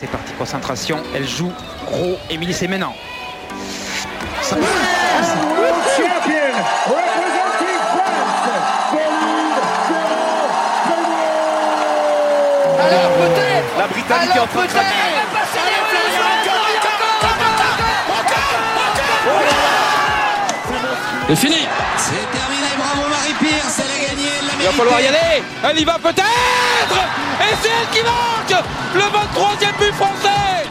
C'est parti, concentration. Elle joue gros. Émilie, c'est maintenant. Ça-. Alors peut-être La Britannique est en train de craquer. C'est fini va falloir y aller. Elle y va peut-être. Et c'est elle qui marque le 23e but français.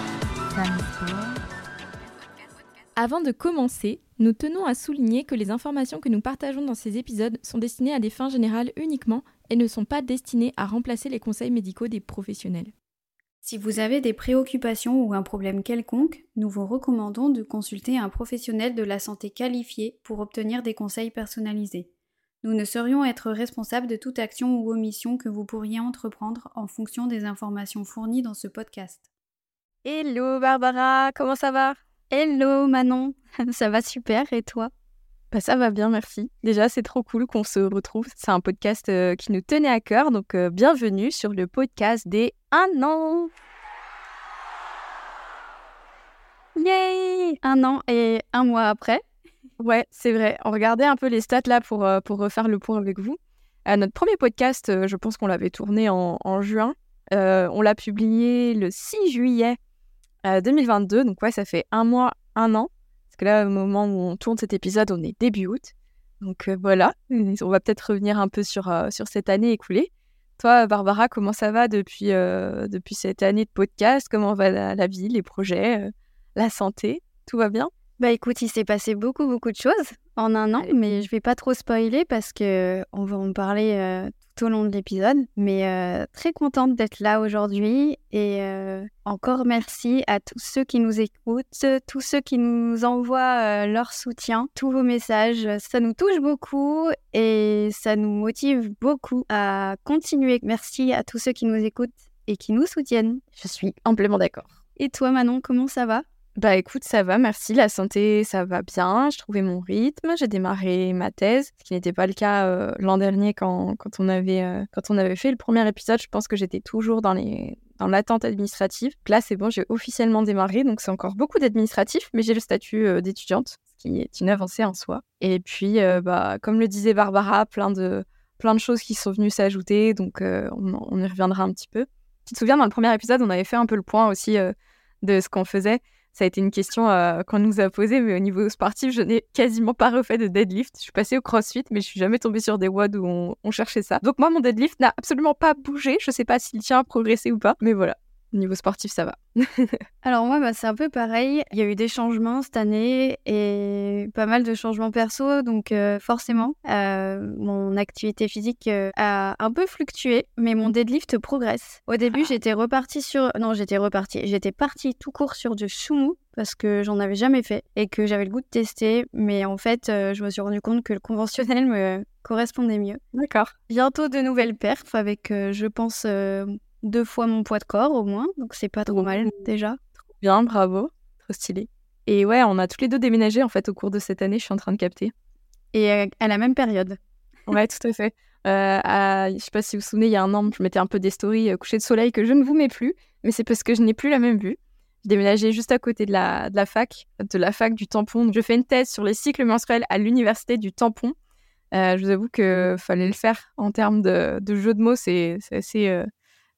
Avant de commencer, nous tenons à souligner que les informations que nous partageons dans ces épisodes sont destinées à des fins générales uniquement et ne sont pas destinées à remplacer les conseils médicaux des professionnels. Si vous avez des préoccupations ou un problème quelconque, nous vous recommandons de consulter un professionnel de la santé qualifié pour obtenir des conseils personnalisés. Nous ne saurions être responsables de toute action ou omission que vous pourriez entreprendre en fonction des informations fournies dans ce podcast. Hello Barbara, comment ça va? Hello Manon, ça va super et toi? Bah ça va bien, merci. Déjà, c'est trop cool qu'on se retrouve. C'est un podcast euh, qui nous tenait à cœur, donc euh, bienvenue sur le podcast des Un an. Yay Un an et un mois après. Ouais, c'est vrai. On regardait un peu les stats là pour, euh, pour refaire le point avec vous. Notre premier podcast, euh, je pense qu'on l'avait tourné en, juin. Euh, on l'a publié le 6 juillet euh, 2022. Donc ouais, ça fait un mois, un an. Parce que là, au moment où on tourne cet épisode, on est début août. Donc voilà, on va peut-être revenir un peu sur, sur cette année écoulée. Toi, Barbara, comment ça va depuis, depuis cette année de podcast? Comment va la, vie, les projets, la santé? Tout va bien? Bah écoute, il s'est passé beaucoup beaucoup de choses en un an, mais je vais pas trop spoiler parce que on va en parler euh, tout au long de l'épisode. Mais euh, très contente d'être là aujourd'hui et euh, encore merci à tous ceux qui nous écoutent, tous ceux qui nous envoient leur soutien, tous vos messages. Ça nous touche beaucoup et ça nous motive beaucoup à continuer. Merci à tous ceux qui nous écoutent et qui nous soutiennent. Je suis amplement d'accord. Et toi Manon, comment ça va? Bah écoute, ça va, merci. La santé, ça va bien. Je trouvais mon rythme. J'ai démarré ma thèse, ce qui n'était pas le cas euh, l'an dernier quand, quand, on avait, euh, quand on avait fait le premier épisode. Je pense que j'étais toujours dans les dans l'attente administrative. Là, c'est bon, j'ai officiellement démarré, donc c'est encore beaucoup d'administratif, mais j'ai le statut euh, d'étudiante, ce qui est une avancée en soi. Et puis, bah, comme le disait Barbara, plein de, plein de choses qui sont venues s'ajouter, donc on, y reviendra un petit peu. Tu te souviens, dans le premier épisode, on avait fait un peu le point aussi de ce qu'on faisait. Ça a été une question euh, qu'on nous a posée, mais au niveau sportif, je n'ai quasiment pas refait de deadlift. Je suis passée au crossfit, mais je suis jamais tombée sur des WOD où on, cherchait ça. Donc moi, mon deadlift n'a absolument pas bougé. Je sais pas s'il tient à progresser ou pas, mais voilà. Au niveau sportif, ça va. Alors moi, bah, c'est un peu pareil. Il y a eu des changements cette année et pas mal de changements perso, donc euh, forcément, euh, mon activité physique euh, a un peu fluctué, mais mon deadlift progresse. Au début, j'étais repartie sur... Non, j'étais repartie. J'étais partie tout court sur du sumo parce que j'en avais jamais fait et que j'avais le goût de tester, mais en fait, je me suis rendu compte que le conventionnel me correspondait mieux. D'accord. Bientôt de nouvelles perfs avec, je pense, deux fois mon poids de corps au moins, donc c'est pas trop mal déjà. Bien, bravo. Trop stylé. Et ouais, on a tous les deux déménagé en fait au cours de cette année. Je suis en train de capter. Et euh, à la même période. Ouais, tout à fait. Euh, à- je sais pas si vous vous souvenez, il y a un an, je mettais un peu des stories euh, coucher de soleil que je ne vous mets plus, mais c'est parce que je n'ai plus la même vue. J'ai déménagé juste à côté de la, de la fac, de la fac du tampon. Je fais une thèse sur les cycles menstruels à l'université du tampon. Euh, je vous avoue que fallait le faire en termes de, de jeu de mots, c'est c'est assez, euh,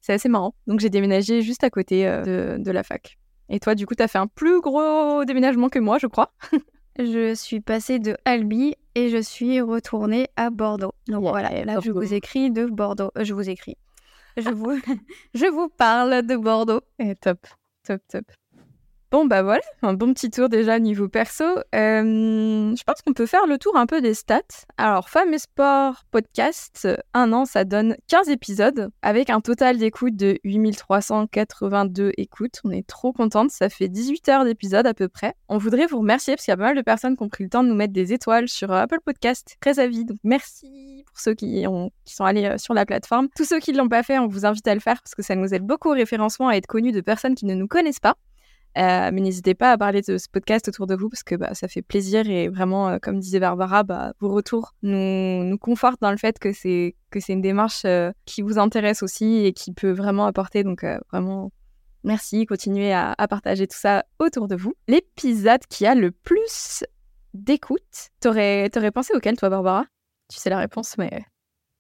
c'est assez marrant. Donc j'ai déménagé juste à côté euh, de, de la fac. Et toi, du coup, tu as fait un plus gros déménagement que moi, je crois. Je suis passée de Albi et je suis retournée à Bordeaux. Donc Yeah, voilà, là je vous écris de Bordeaux. Euh, je vous écris. Je vous, je vous parle de Bordeaux. Et top, top, top. Bon, bah voilà, un bon petit tour déjà niveau perso. Euh, je pense qu'on peut faire le tour un peu des stats. Alors, Femmes et Sport podcast, un an, ça donne 15 épisodes avec un total d'écoute de 8382 écoutes. On est trop contente, ça fait 18 heures d'épisode à peu près. On voudrait vous remercier parce qu'il y a pas mal de personnes qui ont pris le temps de nous mettre des étoiles sur euh, Apple Podcast. Très avis, donc merci pour ceux qui, ont, qui sont allés euh, sur la plateforme. Tous ceux qui ne l'ont pas fait, on vous invite à le faire parce que ça nous aide beaucoup au référencement à être connus de personnes qui ne nous connaissent pas. Euh, mais n'hésitez pas à parler de ce podcast autour de vous parce que bah, ça fait plaisir et vraiment, euh, comme disait Barbara, bah, vos retours nous, nous confortent dans le fait que c'est que c'est une démarche euh, qui vous intéresse aussi et qui peut vraiment apporter. Donc vraiment, Merci, continuez à, à partager tout ça autour de vous. L'épisode qui a le plus d'écoute, t'aurais, t'aurais pensé auquel, toi, Barbara? Tu sais la réponse, mais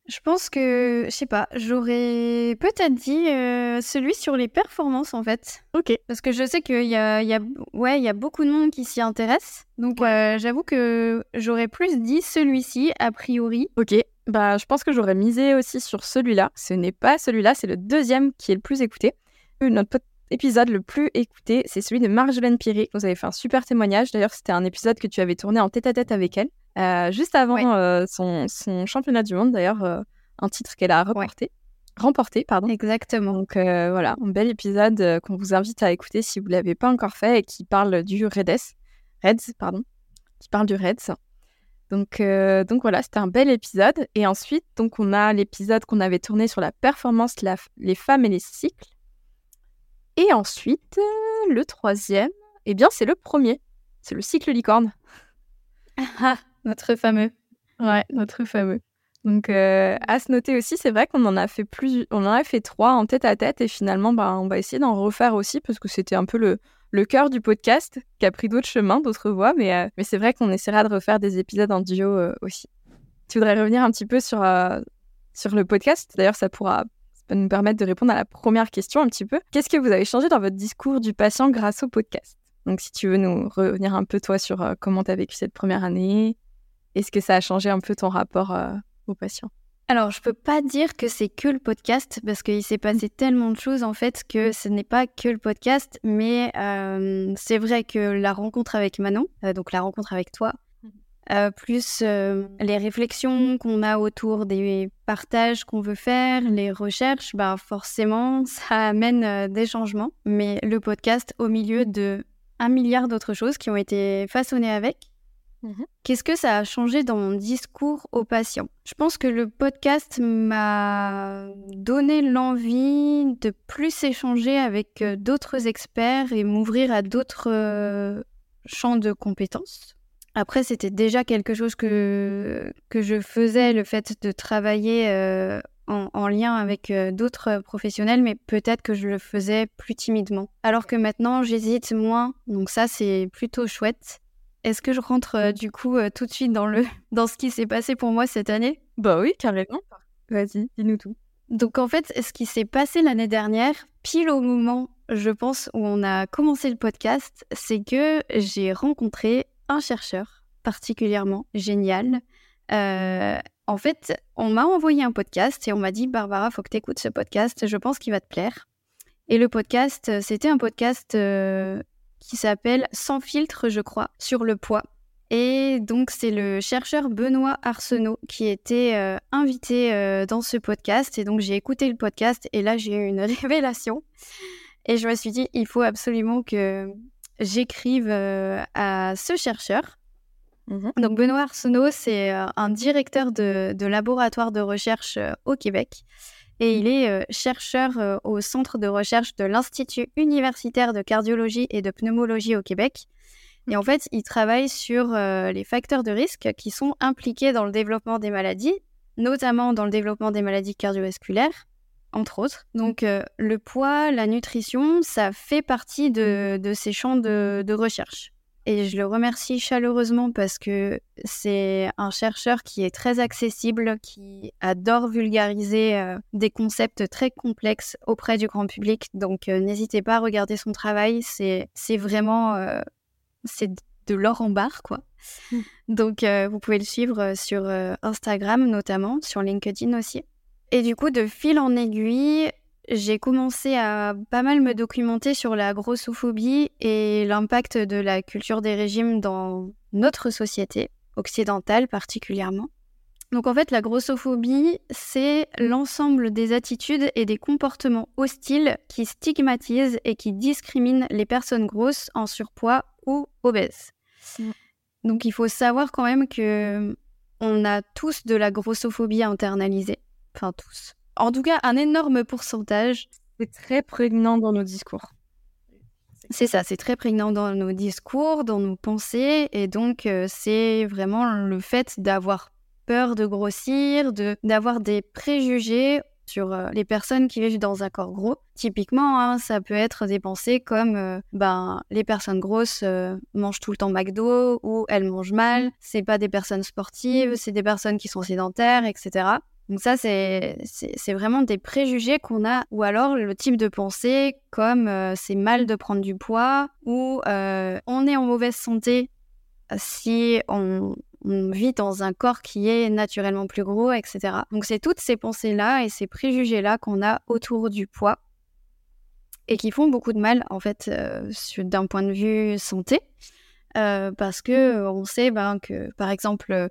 Je pense que, je sais pas, j'aurais peut-être dit euh, celui sur les performances en fait. ok. Parce que je sais qu'il y a, y, a, ouais, y a beaucoup de monde qui s'y intéresse. Donc euh, j'avoue que j'aurais plus dit celui-ci a priori. Ok, bah je pense que j'aurais misé aussi sur celui-là. Ce n'est pas celui-là, c'est le deuxième qui est le plus écouté. Notre épisode le plus écouté, c'est celui de Marjolaine Piré. Vous avez fait un super témoignage. D'ailleurs, c'était un épisode que tu avais tourné en tête-à-tête avec elle, euh, juste avant Ouais. euh, son, son championnat du monde. D'ailleurs, euh, un titre qu'elle a remporté. Remporté, pardon. Exactement. Donc voilà, un bel épisode qu'on vous invite à écouter si vous ne l'avez pas encore fait et qui parle du Reds, Reds, pardon, qui parle du Reds. Donc, donc voilà, c'était un bel épisode. Et ensuite, donc on a l'épisode qu'on avait tourné sur la performance, la les femmes et les cycles. Et ensuite, euh, le troisième, eh bien c'est le premier, c'est le cycle licorne. Ah, notre fameux. Ouais, notre fameux. Donc, euh, à se noter aussi, c'est vrai qu'on en a fait plus, on en a fait trois en tête à tête et finalement, bah, on va essayer d'en refaire aussi parce que c'était un peu le, le cœur du podcast qui a pris d'autres chemins, d'autres voies, mais, euh, mais c'est vrai qu'on essaiera de refaire des épisodes en duo euh, aussi. Tu voudrais revenir un petit peu sur, euh, sur le podcast? D'ailleurs, ça pourra nous permettre de répondre à la première question un petit peu. Qu'est-ce que vous avez changé dans votre discours du patient grâce au podcast? Donc, si tu veux nous revenir un peu, toi, sur euh, comment tu as vécu cette première année, est-ce que ça a changé un peu ton rapport euh, aux patients Alors, je peux pas dire que c'est que le podcast parce qu'il s'est passé tellement de choses en fait que ce n'est pas que le podcast, mais euh, c'est vrai que la rencontre avec Manon, euh, donc la rencontre avec toi, euh, plus euh, les réflexions qu'on a autour des partages qu'on veut faire, les recherches, bah forcément ça amène euh, des changements. Mais le podcast au milieu de un milliard d'autres choses qui ont été façonnées avec. Mhm. Qu'est-ce que ça a changé dans mon discours aux patients? Je pense que le podcast m'a donné l'envie de plus échanger avec d'autres experts et m'ouvrir à d'autres champs de compétences. Après, c'était déjà quelque chose que, que je faisais, le fait de travailler euh, en, en lien avec euh, d'autres professionnels, mais peut-être que je le faisais plus timidement. Alors que maintenant, j'hésite moins, donc ça, c'est plutôt chouette. Est-ce que je rentre euh, du coup euh, tout de suite dans, le, dans ce qui s'est passé pour moi cette année? Bah oui, carrément. Vas-y, dis-nous tout. Donc en fait, ce qui s'est passé l'année dernière, pile au moment, je pense, où on a commencé le podcast, c'est que j'ai rencontré un chercheur particulièrement génial. Euh, en fait, on m'a envoyé un podcast et on m'a dit Barbara, faut que tu écoutes ce podcast, je pense qu'il va te plaire. Et le podcast, euh, c'était un podcast euh, qui s'appelle Sans filtre, je crois, sur le poids. Et donc, c'est le chercheur Benoît Arsenault qui était invité dans ce podcast. Et donc, j'ai écouté le podcast et là, j'ai eu une révélation. Et je me suis dit, il faut absolument que j'écrive euh, à ce chercheur. Mhm. Donc, Benoît Arsenault, c'est euh, un directeur de, de laboratoire de recherche euh, au Québec. Et il est chercheur au centre de recherche de l'Institut universitaire de cardiologie et de pneumologie au Québec. Et en fait, il travaille sur euh, les facteurs de risque qui sont impliqués dans le développement des maladies, notamment dans le développement des maladies cardiovasculaires, entre autres. Donc, euh, le poids, la nutrition, ça fait partie de, de ces champs de, de recherche. Et je le remercie chaleureusement parce que c'est un chercheur qui est très accessible, qui adore vulgariser euh, des concepts très complexes auprès du grand public. Donc, euh, n'hésitez pas à regarder son travail. C'est vraiment c'est de l'or en barre, quoi. Mm. Donc, vous pouvez le suivre sur Instagram notamment, sur LinkedIn aussi. Et du coup, de fil en aiguille, j'ai commencé à pas mal me documenter sur la grossophobie et l'impact de la culture des régimes dans notre société, occidentale particulièrement. Donc en fait, la grossophobie, c'est l'ensemble des attitudes et des comportements hostiles qui stigmatisent et qui discriminent les personnes grosses en surpoids ou obèses. Donc il faut savoir quand même que on a tous de la grossophobie internalisée, enfin tous. En tout cas, un énorme pourcentage. C'est très prégnant dans nos discours. C'est ça, c'est très prégnant dans nos discours, dans nos pensées, et donc euh, c'est vraiment le fait d'avoir peur de grossir, de d'avoir des préjugés sur euh, les personnes qui vivent dans un corps gros. Typiquement, hein, ça peut être des pensées comme euh, ben, les personnes grosses euh, mangent tout le temps McDo ou elles mangent mal, c'est pas des personnes sportives, c'est des personnes qui sont sédentaires, etc. Donc ça, c'est vraiment des préjugés qu'on a, ou alors le type de pensée comme c'est mal de prendre du poids, ou on est en mauvaise santé si on, on vit dans un corps qui est naturellement plus gros, etc. Donc c'est toutes ces pensées-là et ces préjugés-là qu'on a autour du poids et qui font beaucoup de mal en fait euh, d'un point de vue santé euh, parce que on sait ben, que par exemple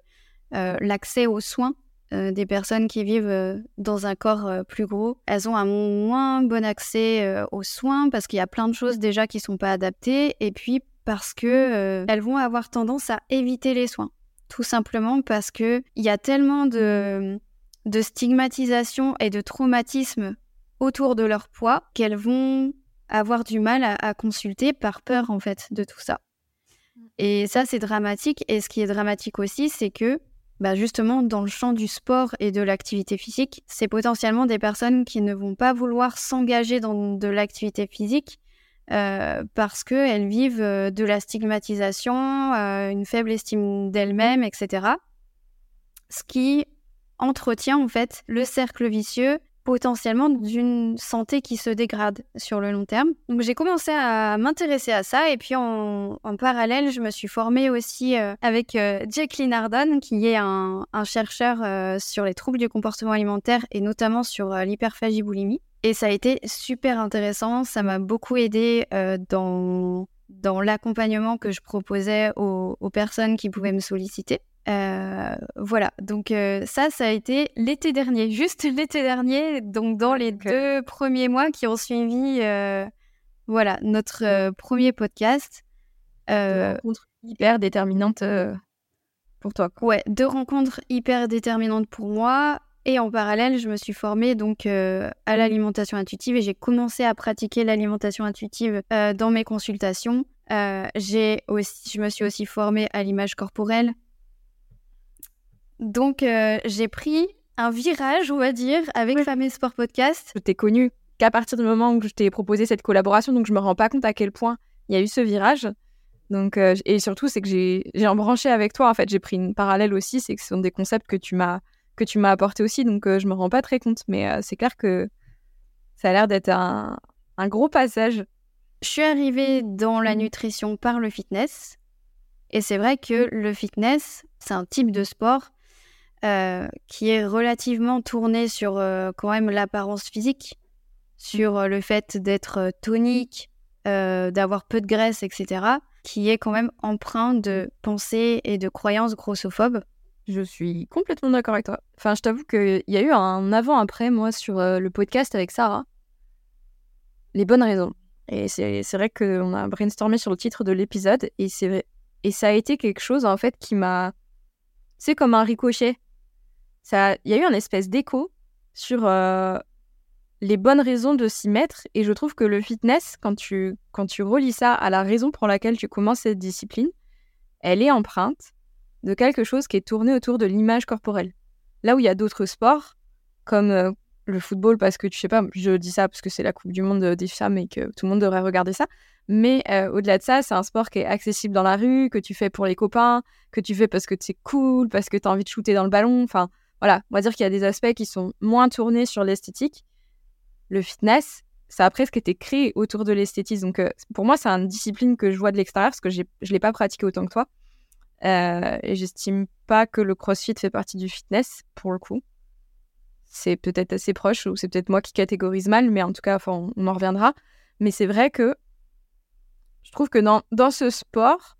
euh, l'accès aux soins des personnes qui vivent dans un corps plus gros, elles ont un moins bon accès aux soins parce qu'il y a plein de choses déjà qui sont pas adaptées et puis parce que elles vont avoir tendance à éviter les soins tout simplement parce que il y a tellement de, de stigmatisation et de traumatisme autour de leur poids qu'elles vont avoir du mal à, consulter par peur en fait de tout ça. Et ça c'est dramatique. Et ce qui est dramatique aussi, c'est que bah justement dans le champ du sport et de l'activité physique, c'est potentiellement des personnes qui ne vont pas vouloir s'engager dans de l'activité physique euh, parce qu'elles vivent euh, de la stigmatisation, euh, une faible estime d'elles-mêmes, etc. Ce qui entretient en fait le cercle vicieux potentiellement d'une santé qui se dégrade sur le long terme. Donc j'ai commencé à m'intéresser à ça et puis en, parallèle, je me suis formée aussi avec Jacqueline Ardon, qui est un, chercheur sur les troubles du comportement alimentaire et notamment sur l'hyperphagie boulimie. Et ça a été super intéressant. Ça m'a beaucoup aidé euh, dans l'accompagnement que je proposais aux, personnes qui pouvaient me solliciter. Euh, voilà, donc euh, ça, ça a été l'été dernier, juste l'été dernier, donc dans les deux premiers mois qui ont suivi, voilà, notre premier podcast. Deux rencontres hyper déterminantes pour toi. Ouais, deux rencontres hyper déterminantes pour moi. Et en parallèle, je me suis formée donc euh, à l'alimentation intuitive et j'ai commencé à pratiquer l'alimentation intuitive euh, dans mes consultations. Euh, j'ai aussi, je me suis aussi formée à l'image corporelle. Donc j'ai pris un virage, on va dire, avec Fameux Sport Podcast. Je t'ai connu qu'à partir du moment où je t'ai proposé cette collaboration, donc je me rends pas compte à quel point il y a eu ce virage. Donc, et surtout, c'est que j'ai embranché avec toi. En fait, j'ai pris une parallèle aussi, c'est que ce sont des concepts que tu m'as que tu m'as apporté aussi, donc euh, je me rends pas très compte. Mais euh, c'est clair que ça a l'air d'être un, gros passage. Je suis arrivée dans la nutrition par le fitness. Et c'est vrai que le fitness, c'est un type de sport euh, qui est relativement tourné sur quand même l'apparence physique, sur le fait d'être tonique, d'avoir peu de graisse, etc., qui est quand même empreint de pensées et de croyances grossophobes. Je suis complètement d'accord avec toi. Enfin, je t'avoue qu'il y a eu un avant-après, moi, sur euh, le podcast avec Sarah. Les bonnes raisons. Et c'est vrai qu'on a brainstormé sur le titre de l'épisode. Et, et ça a été quelque chose, en fait, qui m'a. C'est comme un ricochet. Il y a eu un espèce d'écho sur euh, les bonnes raisons de s'y mettre. Et je trouve que le fitness, quand tu, quand tu relis ça à la raison pour laquelle tu commences cette discipline, elle est empreinte de quelque chose qui est tourné autour de l'image corporelle. Là où il y a d'autres sports, comme euh, le football, parce que tu sais pas, je dis ça parce que c'est la Coupe du Monde des femmes et que tout le monde devrait regarder ça. Mais euh, au-delà de ça, c'est un sport qui est accessible dans la rue, que tu fais pour les copains, que tu fais parce que c'est cool, parce que tu as envie de shooter dans le ballon. Enfin, voilà, on va dire qu'il y a des aspects qui sont moins tournés sur l'esthétique. Le fitness, ça a presque été créé autour de l'esthétisme. Donc, euh, pour moi, c'est une discipline que je vois de l'extérieur parce que je ne l'ai pas pratiqué autant que toi. Euh, et j'estime pas que le crossfit fait partie du fitness, pour le coup. C'est peut-être assez proche, ou c'est peut-être moi qui catégorise mal, mais en tout cas, enfin, on, en reviendra. Mais c'est vrai que je trouve que dans, dans ce sport,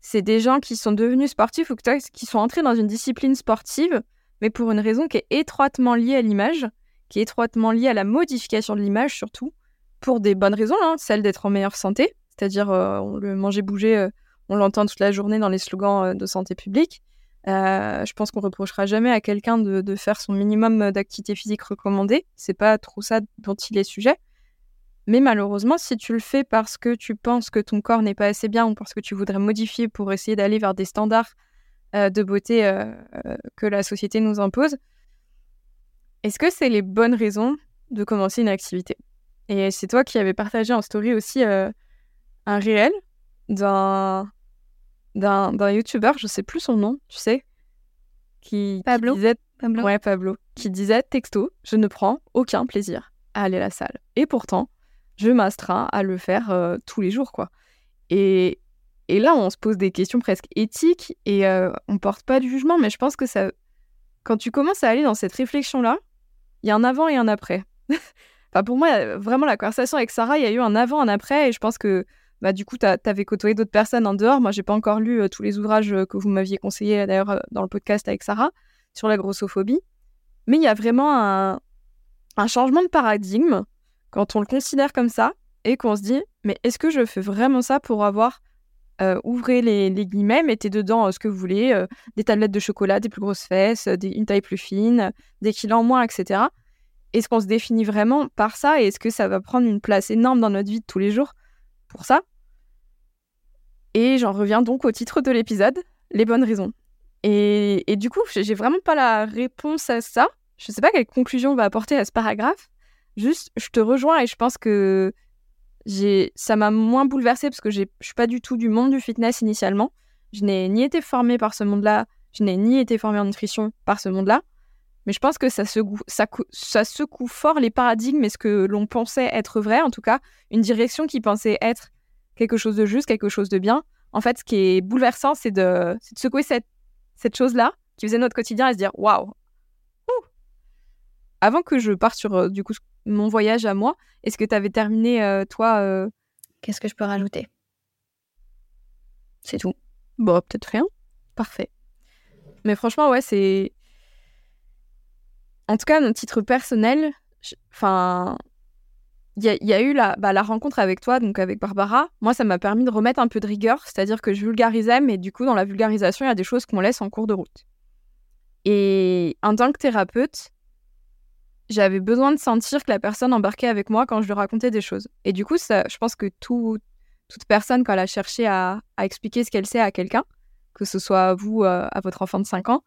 c'est des gens qui sont devenus sportifs ou qui sont entrés dans une discipline sportive, mais pour une raison qui est étroitement liée à l'image, qui est étroitement liée à la modification de l'image surtout, pour des bonnes raisons, hein, celle d'être en meilleure santé, c'est-à-dire euh, le manger-bouger, euh, on l'entend toute la journée dans les slogans euh, de santé publique. Euh, je pense qu'on reprochera jamais à quelqu'un de, faire son minimum d'activité physique recommandée. C'est pas trop ça dont il est sujet. Mais malheureusement, si tu le fais parce que tu penses que ton corps n'est pas assez bien ou parce que tu voudrais modifier pour essayer d'aller vers des standards de beauté que la société nous impose, est-ce que c'est les bonnes raisons de commencer une activité? Et c'est toi qui avais partagé en story aussi euh, un réel d'un d'un youtubeur, je sais plus son nom, tu sais, qui, disait Pablo Ouais, Pablo, qui disait texto Je ne prends aucun plaisir à aller à la salle. Et pourtant, je m'astreins à le faire euh, tous les jours, quoi. Et, et là, on se pose des questions presque éthiques et euh, on porte pas de jugement, mais je pense que ça. Quand tu commences à aller dans cette réflexion-là, il y a un avant et un après. enfin, pour moi, vraiment, la conversation avec Sarah, il y a eu un avant, un après, et je pense que bah, du coup, tu avais côtoyé d'autres personnes en dehors. Moi, j'ai pas encore lu euh, tous les ouvrages euh, que vous m'aviez conseillés d'ailleurs euh, dans le podcast avec Sarah sur la grossophobie. Mais il y a vraiment un, un changement de paradigme quand on le considère comme ça et qu'on se dit mais est-ce que je fais vraiment ça pour avoir ouvrez les, guillemets, mettez dedans euh, ce que vous voulez, euh, des tablettes de chocolat, des plus grosses fesses, euh, une taille plus fine, des kilos en moins, etc. Est-ce qu'on se définit vraiment par ça et est-ce que ça va prendre une place énorme dans notre vie de tous les jours pour ça? Et j'en reviens donc au titre de l'épisode, les bonnes raisons. Et, et du coup, j'ai vraiment pas la réponse à ça. Je sais pas quelle conclusion on va apporter à ce paragraphe. Juste, je te rejoins et je pense que ça m'a moins bouleversée parce que je suis pas du tout du monde du fitness initialement. Je n'ai ni été formée par ce monde-là, je n'ai ni été formée en nutrition par ce monde-là. Mais je pense que ça secoue, ça, cou- ça secoue fort les paradigmes et ce que l'on pensait être vrai, en tout cas, une direction qui pensait être quelque chose de juste, quelque chose de bien. En fait, ce qui est bouleversant, c'est de, secouer cette, cette chose-là qui faisait notre quotidien et se dire waouh! Ouh Avant que je parte sur euh, du coup mon voyage à moi, est-ce que tu avais terminé, euh, toi euh, Qu'est-ce que je peux rajouter? C'est tout. Bon, peut-être rien. Parfait. Mais franchement, ouais, c'est. En tout cas, mon titre personnel, enfin. Il y, y a eu la, bah, la rencontre avec toi, donc avec Barbara. Moi, ça m'a permis de remettre un peu de rigueur, c'est-à-dire que je vulgarisais, mais du coup, dans la vulgarisation, il y a des choses qu'on laisse en cours de route. Et en tant que thérapeute, j'avais besoin de sentir que la personne embarquait avec moi quand je lui racontais des choses. Et du coup, je pense que tout, toute personne, quand elle a cherché à, à expliquer ce qu'elle sait à quelqu'un, que ce soit vous, euh, à votre enfant de 5 ans,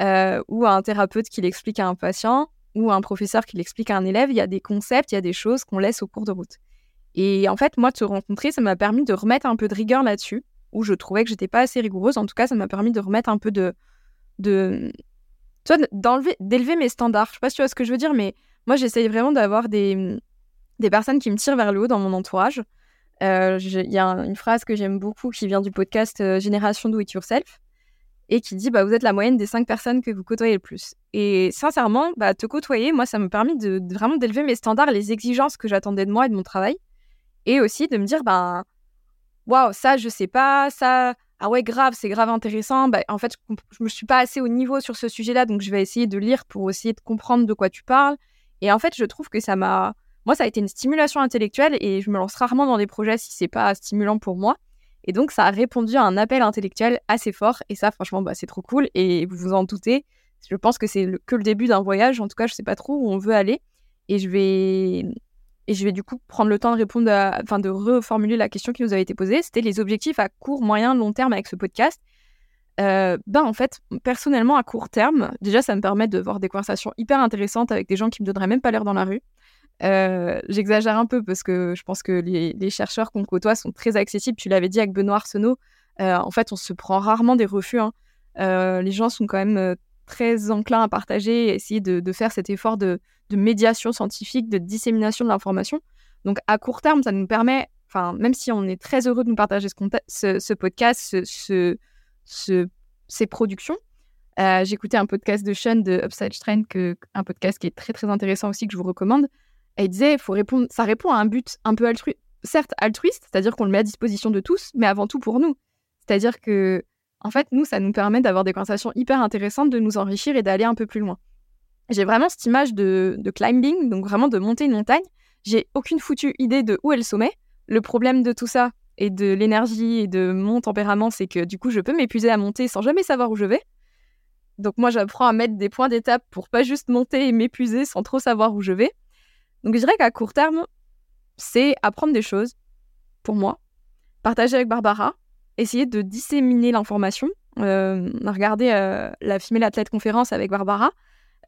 euh, ou à un thérapeute qui l'explique à un patient, ou à un professeur qui l'explique à un élève, il y a des concepts, il y a des choses qu'on laisse au cours de route. Et en fait, moi, te rencontrer, ça m'a permis de remettre un peu de rigueur là-dessus, où je trouvais que j'étais pas assez rigoureuse. En tout cas, ça m'a permis de remettre un peu de... de d'enlever, d'élever mes standards. Je sais pas si tu vois ce que je veux dire, mais moi, j'essaye vraiment d'avoir des, des personnes qui me tirent vers le haut dans mon entourage. Euh, Il y a un- une phrase que j'aime beaucoup qui vient du podcast euh, Génération Do It Yourself et qui dit bah, Vous êtes la moyenne des cinq personnes que vous côtoyez le plus. Et sincèrement, bah, te côtoyer, moi, ça m'a permis de vraiment d'élever mes standards, les exigences que j'attendais de moi et de mon travail. Et aussi de me dire bah, Waouh, ça, je sais pas, ça. Ah ouais, grave, c'est grave intéressant. Bah, en fait, je, je me suis pas assez au niveau sur ce sujet-là, donc je vais essayer de lire pour essayer de comprendre de quoi tu parles. Et en fait, je trouve que ça m'a. Moi, ça a été une stimulation intellectuelle et je me lance rarement dans des projets si c'est pas stimulant pour moi. Et donc, ça a répondu à un appel intellectuel assez fort. Et ça, franchement, bah, c'est trop cool. Et vous vous en doutez, je pense que c'est que le début d'un voyage. En tout cas, je sais pas trop où on veut aller. Et je vais, et je vais du coup prendre le temps de répondre, enfin, de reformuler la question qui nous avait été posée. C'était les objectifs à court, moyen, long terme avec ce podcast. Euh, ben en fait, personnellement, à court terme, déjà, ça me permet de voir des conversations hyper intéressantes avec des gens qui me donneraient même pas l'air dans la rue. Euh, J'exagère un peu parce que je pense que les, chercheurs qu'on côtoie sont très accessibles. Tu l'avais dit avec Benoît Arsenault. Euh, en fait, on se prend rarement des refus. hein. Les gens sont quand même très enclins à partager et essayer de faire cet effort de, de médiation scientifique, de dissémination de l'information. Donc, à court terme, ça nous permet, enfin, même si on est très heureux de nous partager ce, podcast, ce, ce- ce- ces productions, euh, écouté un podcast de Sean de Upside Strength, que, un podcast qui est très très intéressant aussi que je vous recommande. Et disait, faut répondre, ça répond à un but un peu altruiste, certes altruiste, c'est-à-dire qu'on le met à disposition de tous, mais avant tout pour nous. C'est-à-dire que, en fait, nous, ça nous permet d'avoir des conversations hyper intéressantes, de nous enrichir et d'aller un peu plus loin. J'ai vraiment cette image de, de climbing, donc vraiment de monter une montagne. J'ai aucune foutue idée de où est le sommet. Le problème de tout ça et de l'énergie et de mon tempérament, c'est que du coup, je peux m'épuiser à monter sans jamais savoir où je vais. Donc moi, j'apprends à mettre des points d'étape pour pas juste monter et m'épuiser sans trop savoir où je vais. Donc je dirais qu'à court terme, c'est apprendre des choses pour moi, partager avec Barbara, essayer de disséminer l'information. Euh, on a regardé euh, la Female Athlète conférence avec Barbara.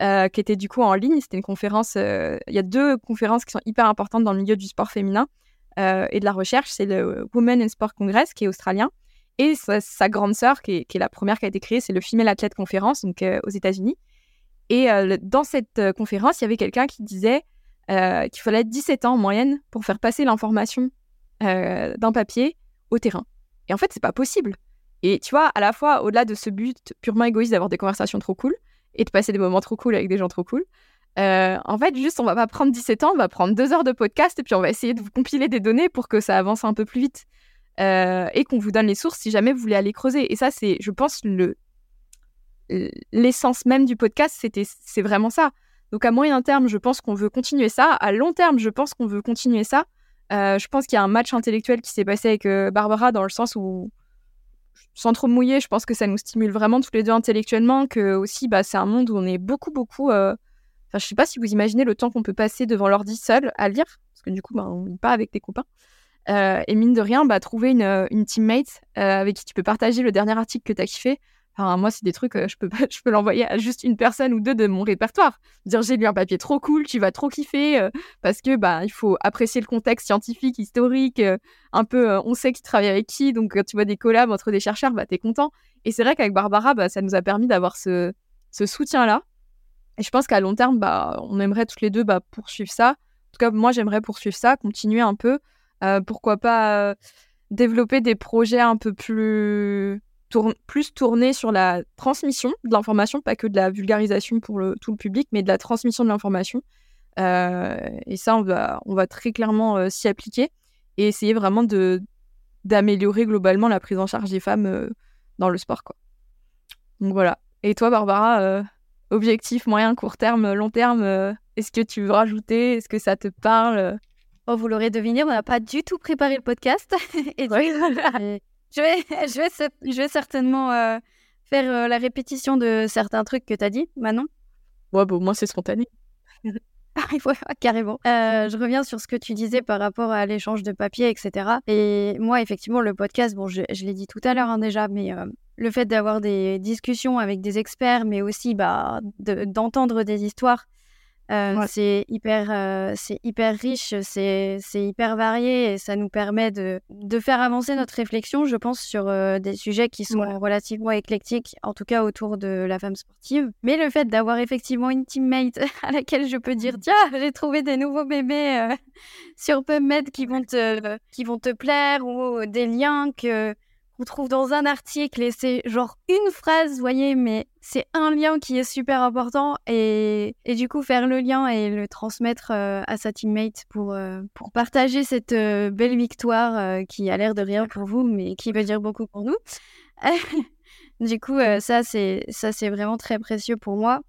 Qui était du coup en ligne. C'était une conférence. Il y a deux conférences qui sont hyper importantes dans le milieu du sport féminin et de la recherche. C'est le Women in Sport Congress qui est australien et sa, grande sœur qui est, la première qui a été créée, c'est le Female Athlete Conference donc aux États-Unis. Et dans cette conférence, il y avait quelqu'un qui disait qu'il fallait 17 ans en moyenne pour faire passer l'information d'un papier au terrain. Et en fait, c'est pas possible. Et tu vois, à la fois, au-delà de ce but purement égoïste d'avoir des conversations trop cool et de passer des moments trop cool avec des gens trop cool, euh, en fait, juste, on va pas prendre 17 ans, on va prendre deux heures de podcast et puis on va essayer de vous compiler des données pour que ça avance un peu plus vite euh, et qu'on vous donne les sources si jamais vous voulez aller creuser. Et ça, c'est, je pense, le l'essence même du podcast, c'était, c'est vraiment ça. Donc à moyen terme, je pense qu'on veut continuer ça. À long terme, je pense qu'on veut continuer ça. Euh, je pense qu'il y a un match intellectuel qui s'est passé avec Barbara dans le sens où sans trop mouiller, je pense que ça nous stimule vraiment tous les deux intellectuellement, que aussi, bah, c'est un monde où on est beaucoup, beaucoup. Euh... Enfin, je sais pas si vous imaginez le temps qu'on peut passer devant l'ordi seul à lire, parce que du coup, bah, on lit pas avec tes copains. Euh, et mine de rien, bah, trouver une, une teammate euh, avec qui tu peux partager le dernier article que tu as kiffé, moi, c'est des trucs, euh, je peux, je peux l'envoyer à juste une personne ou deux de mon répertoire. Dire, j'ai lu un papier trop cool, tu vas trop kiffer, euh, parce que bah, il faut apprécier le contexte scientifique, historique, euh, un peu, on sait qui travaille avec qui, donc quand tu vois des collabs entre des chercheurs, bah, t'es content. Et c'est vrai qu'avec Barbara, bah, ça nous a permis d'avoir ce, ce soutien-là. Et je pense qu'à long terme, bah, on aimerait toutes les deux bah, poursuivre ça. En tout cas, moi, j'aimerais poursuivre ça, continuer un peu. pourquoi pas développer des projets un peu plus plus tourné sur la transmission de l'information, pas que de la vulgarisation pour le, tout le public, mais de la transmission de l'information. Euh, et ça, on va, on va très clairement euh, s'y appliquer et essayer vraiment de d'améliorer globalement la prise en charge des femmes euh, dans le sport. Quoi. Donc voilà. Et toi, Barbara, objectif moyen, court terme, long terme, est-ce que tu veux rajouter? Est-ce que ça te parle? Oh, vous l'aurez deviné, on n'a pas du tout préparé le podcast. et je vais, je vais, je vais certainement euh, faire euh, la répétition de certains trucs que tu as dit, Manon. Ouais, bon, moi, c'est spontané. ah, carrément. Euh, je reviens sur ce que tu disais par rapport à l'échange de papier, etc. Et moi, effectivement, le podcast, bon, je, je l'ai dit tout à l'heure hein, déjà, mais le fait d'avoir des discussions avec des experts, mais aussi bah, d'entendre des histoires, euh, c'est hyper, euh, c'est hyper riche, c'est, hyper varié et ça nous permet de, de, faire avancer notre réflexion, je pense, sur euh, des sujets qui sont relativement éclectiques, en tout cas autour de la femme sportive. Mais le fait d'avoir effectivement une teammate à laquelle je peux dire, tiens, j'ai trouvé des nouveaux bébés sur PubMed qui vont te, qui vont te plaire ou des liens que on trouve dans un article et c'est genre une phrase, vous voyez, mais c'est un lien qui est super important et, et, du coup faire le lien et le transmettre euh, à sa teammate pour, euh, pour partager cette euh, belle victoire qui a l'air de rien pour vous mais qui veut dire beaucoup pour nous. du coup, ça c'est ça c'est vraiment très précieux pour moi.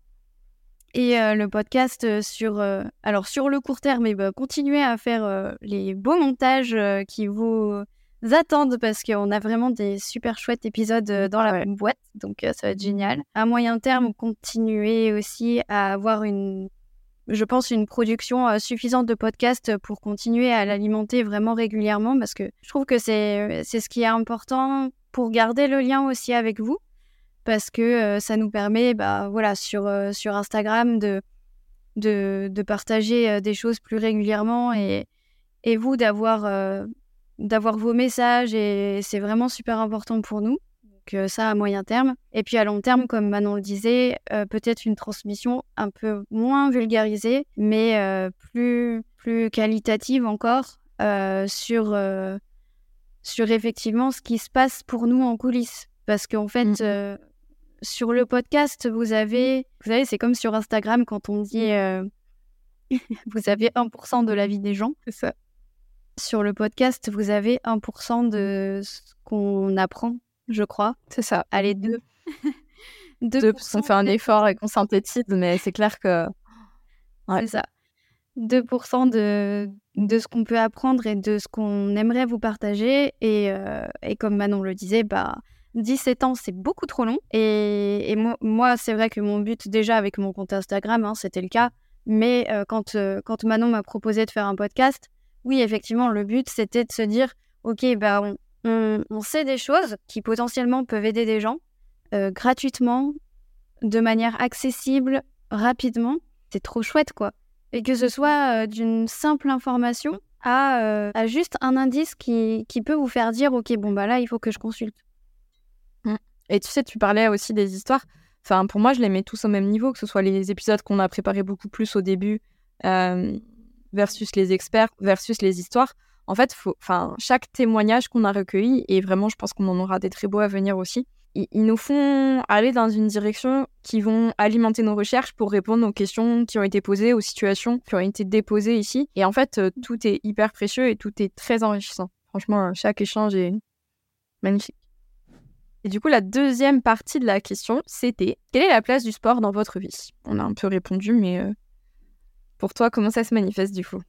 Et le podcast sur alors sur le court terme, et eh ben, continuer à faire les beaux montages qui vous attendent parce qu'on a vraiment des super chouettes épisodes euh, dans la boîte, donc euh, ça va être génial. À moyen terme, continuer aussi à avoir une, je pense, une production euh, suffisante de podcasts pour continuer à l'alimenter vraiment régulièrement parce que je trouve que c'est c'est ce qui est important pour garder le lien aussi avec vous parce que ça nous permet, bah voilà, sur sur Instagram de de, de partager des choses plus régulièrement et et vous d'avoir d'avoir vos messages et c'est vraiment super important pour nous. Donc euh, ça à moyen terme. Et puis à long terme, comme Manon le disait, euh, peut-être une transmission un peu moins vulgarisée, mais euh, plus, plus qualitative encore sur, sur effectivement ce qui se passe pour nous en coulisses. Parce qu'en fait, mmh. sur le podcast, vous avez, vous savez, c'est comme sur Instagram quand on dit vous avez 1% de la vie des gens. C'est ça sur le podcast, vous avez 1% de ce qu'on apprend, je crois. C'est ça. Allez, deux. deux on fait un effort et qu'on synthétise, mais c'est clair que. C'est ça. 2% de, de ce qu'on peut apprendre et de ce qu'on aimerait vous partager. Et, euh, et, comme Manon le disait, bah, 17 ans, c'est beaucoup trop long. Et, et moi, c'est vrai que mon but, déjà avec mon compte Instagram, hein, c'était le cas. Mais euh, quand, euh, quand Manon m'a proposé de faire un podcast, oui, effectivement, le but, c'était de se dire, OK, bah, on, sait des choses qui potentiellement peuvent aider des gens euh, gratuitement, de manière accessible, rapidement, c'est trop chouette, quoi. Et que ce soit euh, d'une simple information à, euh, à juste un indice qui, qui peut vous faire dire, OK, bon, bah là, il faut que je consulte. Et tu sais, tu parlais aussi des histoires. Enfin, pour moi, je les mets tous au même niveau, que ce soit les épisodes qu'on a préparés beaucoup plus au début euh, versus les experts versus les histoires. En fait, chaque témoignage qu'on a recueilli, et vraiment, je pense qu'on en aura des très beaux à venir aussi, ils, ils nous font aller dans une direction qui vont alimenter nos recherches pour répondre aux questions qui ont été posées, aux situations qui ont été déposées ici. Et en fait, euh, tout est hyper précieux et tout est très enrichissant. Franchement, chaque échange est magnifique. Et du coup, la deuxième partie de la question, c'était quelle est la place du sport dans votre vie? On a un peu répondu, mais euh, pour toi, comment ça se manifeste du coup?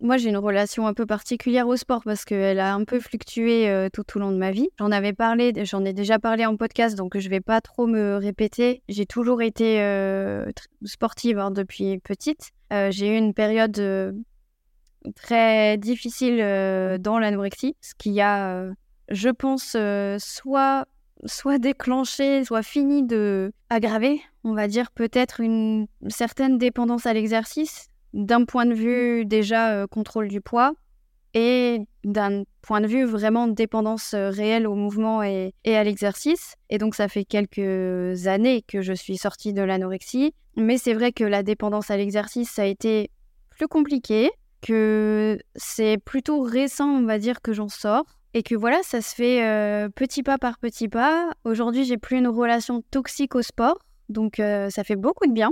Moi, j'ai une relation un peu particulière au sport parce qu'elle a un peu fluctué euh, tout au long de ma vie. J'en avais parlé, j'en ai déjà parlé en podcast, donc je vais pas trop me répéter. J'ai toujours été euh, sportive hein, depuis petite. Euh, j'ai eu une période très difficile dans l'anorexie, ce qui a, je pense, soit soit déclenché, soit fini de aggraver, on va dire peut-être une certaine dépendance à l'exercice, d'un point de vue déjà euh, contrôle du poids et d'un point de vue vraiment dépendance euh, réelle au mouvement et, et à l'exercice. Et donc ça fait quelques années que je suis sortie de l'anorexie, mais c'est vrai que la dépendance à l'exercice, ça a été plus compliqué, que c'est plutôt récent, on va dire, que j'en sors. Et que voilà, ça se fait euh, petit pas par petit pas. Aujourd'hui, j'ai plus une relation toxique au sport, donc euh, ça fait beaucoup de bien.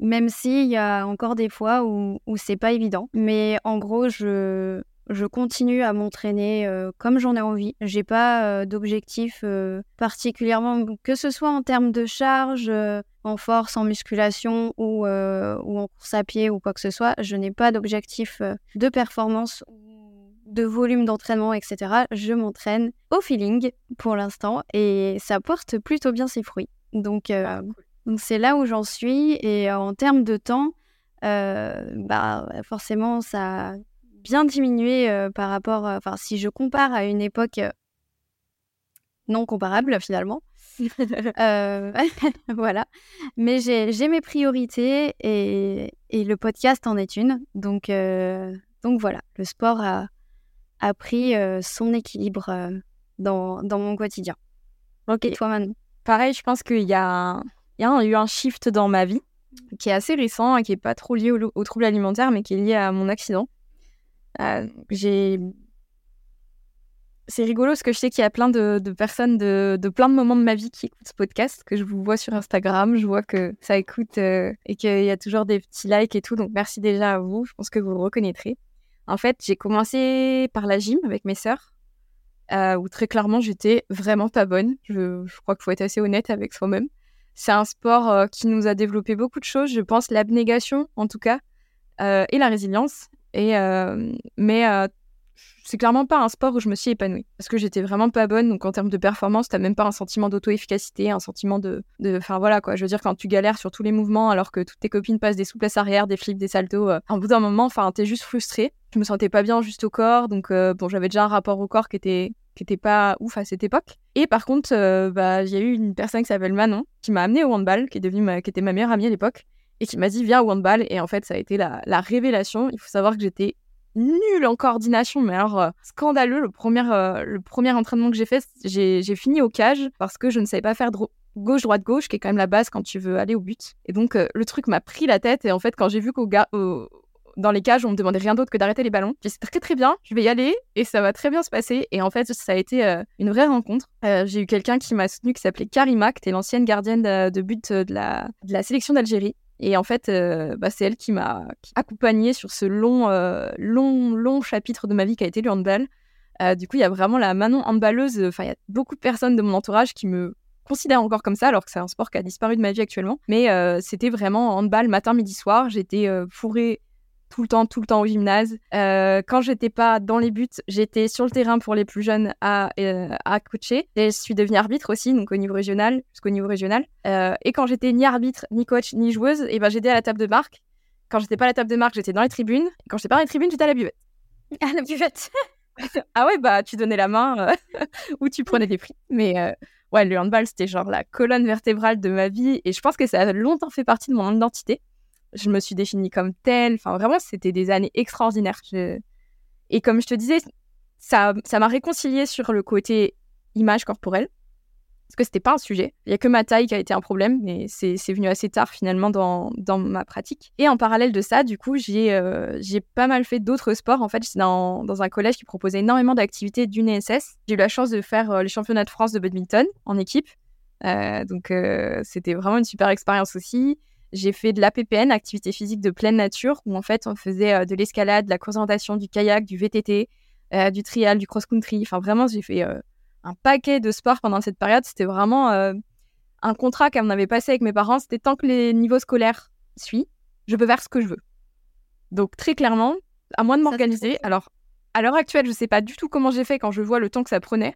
Même s'il y a encore des fois où, où c'est pas évident. Mais en gros, je, je continue à m'entraîner euh, comme j'en ai envie. J'ai pas euh, d'objectif euh, particulièrement, que ce soit en termes de charge, en force, en musculation ou, ou en course à pied ou quoi que ce soit. Je n'ai pas d'objectif de performance de volume d'entraînement, etc. Je m'entraîne au feeling pour l'instant et ça porte plutôt bien ses fruits. Donc, euh, donc c'est là où j'en suis et euh, en termes de temps, euh, bah forcément ça a bien diminué par rapport, enfin si je compare à une époque non comparable finalement. Euh, voilà, mais j'ai j'ai mes priorités et, et le podcast en est une. Donc, euh, donc voilà, le sport a, a pris euh, son équilibre euh, dans, dans mon quotidien. Ok. Et toi, Manon? Pareil, je pense qu'il y a, un- il y a eu un shift dans ma vie qui est assez récent et qui est pas trop lié au- aux troubles alimentaires, mais qui est lié à mon accident. Euh, j'ai... C'est rigolo parce que je sais qu'il y a plein de, de personnes de, de plein de moments de ma vie qui écoutent ce podcast, que je vous vois sur Instagram, je vois que ça écoute euh, et qu'il y a toujours des petits likes et tout, donc merci déjà à vous, je pense que vous le reconnaîtrez. En fait, j'ai commencé par la gym avec mes sœurs, euh, où très clairement j'étais vraiment pas bonne. Je, crois qu'il faut être assez honnête avec soi-même. C'est un sport euh, qui nous a développé beaucoup de choses, je pense l'abnégation en tout cas, euh, et la résilience. Et, mais c'est clairement pas un sport où je me suis épanouie. Parce que j'étais vraiment pas bonne, donc en termes de performance, t'as même pas un sentiment d'auto-efficacité, un sentiment de... de- Enfin voilà quoi, je veux dire, quand tu galères sur tous les mouvements alors que toutes tes copines passent des souplesses arrière, des flips, des saltos, euh, au bout d'un moment, enfin t'es juste frustré. Je me sentais pas bien juste au corps, donc euh, bon, j'avais déjà un rapport au corps qui était qui était pas ouf à cette époque. Et par contre, euh, bah, il y a eu une personne qui s'appelle Manon qui m'a amené au handball, qui est devenue ma, qui était ma meilleure amie à l'époque, et qui m'a dit viens au handball. Et en fait, ça a été la révélation. Il faut savoir que j'étais nulle en coordination, mais alors euh, scandaleux. Le premier, euh, le premier entraînement que j'ai fait, j'ai fini au cage parce que je ne savais pas faire dro- gauche-droite-gauche, qui est quand même la base quand tu veux aller au but. Et donc, euh, le truc m'a pris la tête. Et en fait, quand j'ai vu qu'au dans les cages, on me demandait rien d'autre que d'arrêter les ballons. J'ai dit, très très bien, je vais y aller et ça va très bien se passer. Et en fait, ça a été une vraie rencontre. J'ai eu quelqu'un qui m'a soutenu qui s'appelait Karima, qui était l'ancienne gardienne de, de but de la, de la sélection d'Algérie. Et en fait, euh, bah, c'est elle qui m'a accompagnée sur ce long, euh, long, long chapitre de ma vie qui a été le handball. Euh, du coup, il y a vraiment la Manon handballeuse. Enfin, il y a beaucoup de personnes de mon entourage qui me considèrent encore comme ça, alors que c'est un sport qui a disparu de ma vie actuellement. Mais c'était vraiment handball matin, midi, soir. J'étais fourrée tout le temps, tout le temps au gymnase. Euh, quand j'étais pas dans les buts, j'étais sur le terrain pour les plus jeunes à, euh, à coacher. Et je suis devenue arbitre aussi, donc au niveau régional, jusqu'au niveau régional. Euh, et quand j'étais ni arbitre, ni coach, ni joueuse, et ben j'étais à la table de marque. Quand j'étais pas à la table de marque, j'étais dans les tribunes. Et quand j'étais pas dans les tribunes, j'étais à la buvette. À la buvette. ah ouais, bah tu donnais la main euh, ou tu prenais des prix. Mais ouais, le handball, c'était genre la colonne vertébrale de ma vie. Et je pense que ça a longtemps fait partie de mon identité. Je me suis définie comme telle. Enfin, vraiment, c'était des années extraordinaires. Et comme je te disais, ça m'a réconcilié sur le côté image corporelle parce que c'était pas un sujet. Il y a que ma taille qui a été un problème, mais c'est venu assez tard finalement dans, dans, ma pratique. Et en parallèle de ça, du coup, j'ai euh, pas mal fait d'autres sports. En fait, j'étais dans, dans, un collège qui proposait énormément d'activités d'une ESS. J'ai eu la chance de faire euh, les championnats de France de badminton en équipe. Euh, donc, c'était vraiment une super expérience aussi. J'ai fait de l'APPN, activité physique de pleine nature, où en fait, on faisait de l'escalade, de la course du kayak, du VTT, du trial, du cross-country. Enfin, vraiment, j'ai fait un paquet de sports pendant cette période. C'était vraiment euh, un contrat qu'on avait passé avec mes parents. C'était tant que les niveaux scolaires suivent, je peux faire ce que je veux. Donc très clairement, à moins de m'organiser. Alors, à l'heure actuelle, je ne sais pas du tout comment j'ai fait quand je vois le temps que ça prenait,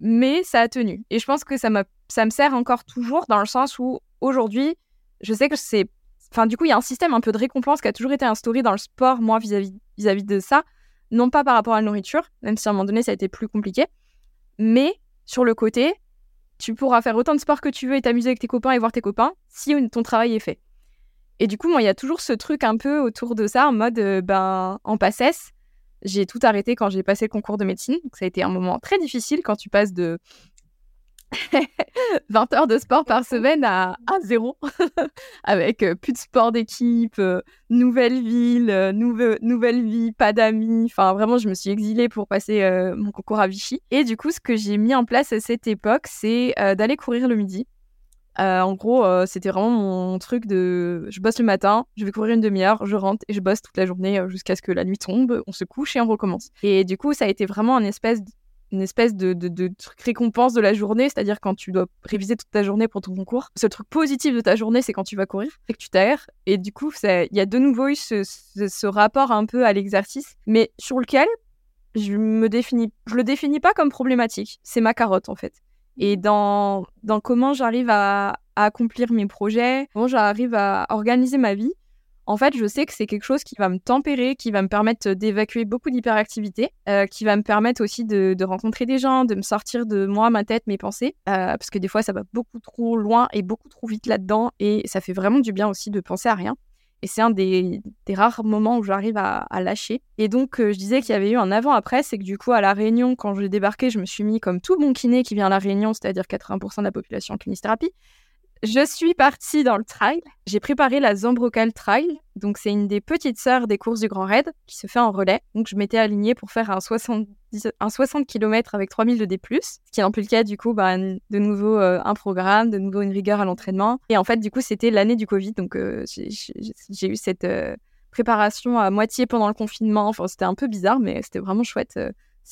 mais ça a tenu. Et je pense que ça, ça me sert encore toujours dans le sens où aujourd'hui, je sais que c'est... Enfin, du coup, il y a un système un peu de récompense qui a toujours été instauré dans le sport, moi, vis-à-vis vis, -vis de ça. Non pas par rapport à la nourriture, même si à un moment donné, ça a été plus compliqué. Mais sur le côté, tu pourras faire autant de sport que tu veux et t'amuser avec tes copains et voir tes copains si ton travail est fait. Et du coup, moi, il y a toujours ce truc un peu autour de ça, en mode, euh, ben, en passesse, j'ai tout arrêté quand j'ai passé le concours de médecine. Donc, ça a été un moment très difficile quand tu passes de 20 heures de sport par semaine à, zéro, avec euh, plus de sport d'équipe, euh, nouvelle ville, euh, nouvelle vie, pas d'amis. Enfin, vraiment, je me suis exilée pour passer mon concours à Vichy. Et du coup, ce que j'ai mis en place à cette époque, c'est d'aller courir le midi. en gros, c'était vraiment mon truc de je bosse le matin, je vais courir une demi-heure, je rentre et je bosse toute la journée jusqu'à ce que la nuit tombe, on se couche et on recommence. Et du coup, ça a été vraiment un espèce une espèce de, de, truc récompense de la journée, c'est-à-dire quand tu dois réviser toute ta journée pour ton concours. Ce truc positif de ta journée, c'est quand tu vas courir, c'est que tu t'aères. Et du coup, il y a de nouveau eu ce, rapport un peu à l'exercice, mais sur lequel je me définis, je le définis pas comme problématique. C'est ma carotte en fait. Et dans, dans comment j'arrive à, à accomplir mes projets, comment j'arrive à organiser ma vie, en fait, je sais que c'est quelque chose qui va me tempérer, qui va me permettre d'évacuer beaucoup d'hyperactivité, euh, qui va me permettre aussi de, rencontrer des gens, de me sortir de moi, ma tête, mes pensées, euh, parce que des fois, ça va beaucoup trop loin et beaucoup trop vite là-dedans, et ça fait vraiment du bien aussi de penser à rien. Et c'est un des, rares moments où j'arrive à, lâcher. Et donc, euh, je disais qu'il y avait eu un avant-après, c'est que du coup, à La Réunion, quand j'ai débarqué, je me suis mis comme tout bon kiné qui vient à La Réunion, c'est-à-dire 80% de la population en kinésithérapie. Je suis partie dans le trail. J'ai préparé la Zambrocal Trail. Donc, c'est une des petites sœurs des courses du Grand Raid qui se fait en relais. Donc, je m'étais alignée pour faire un 60, un 60 km avec 3000 de D+, ce qui cas, du coup, bah, de nouveau euh, un programme, de nouveau une rigueur à l'entrepreneur. Et en fait, du coup, c'était l'année du Covid. Donc, euh, j'ai eu cette euh, préparation à moitié pendant le confinement. Enfin, c'était un peu bizarre, mais c'était vraiment chouette.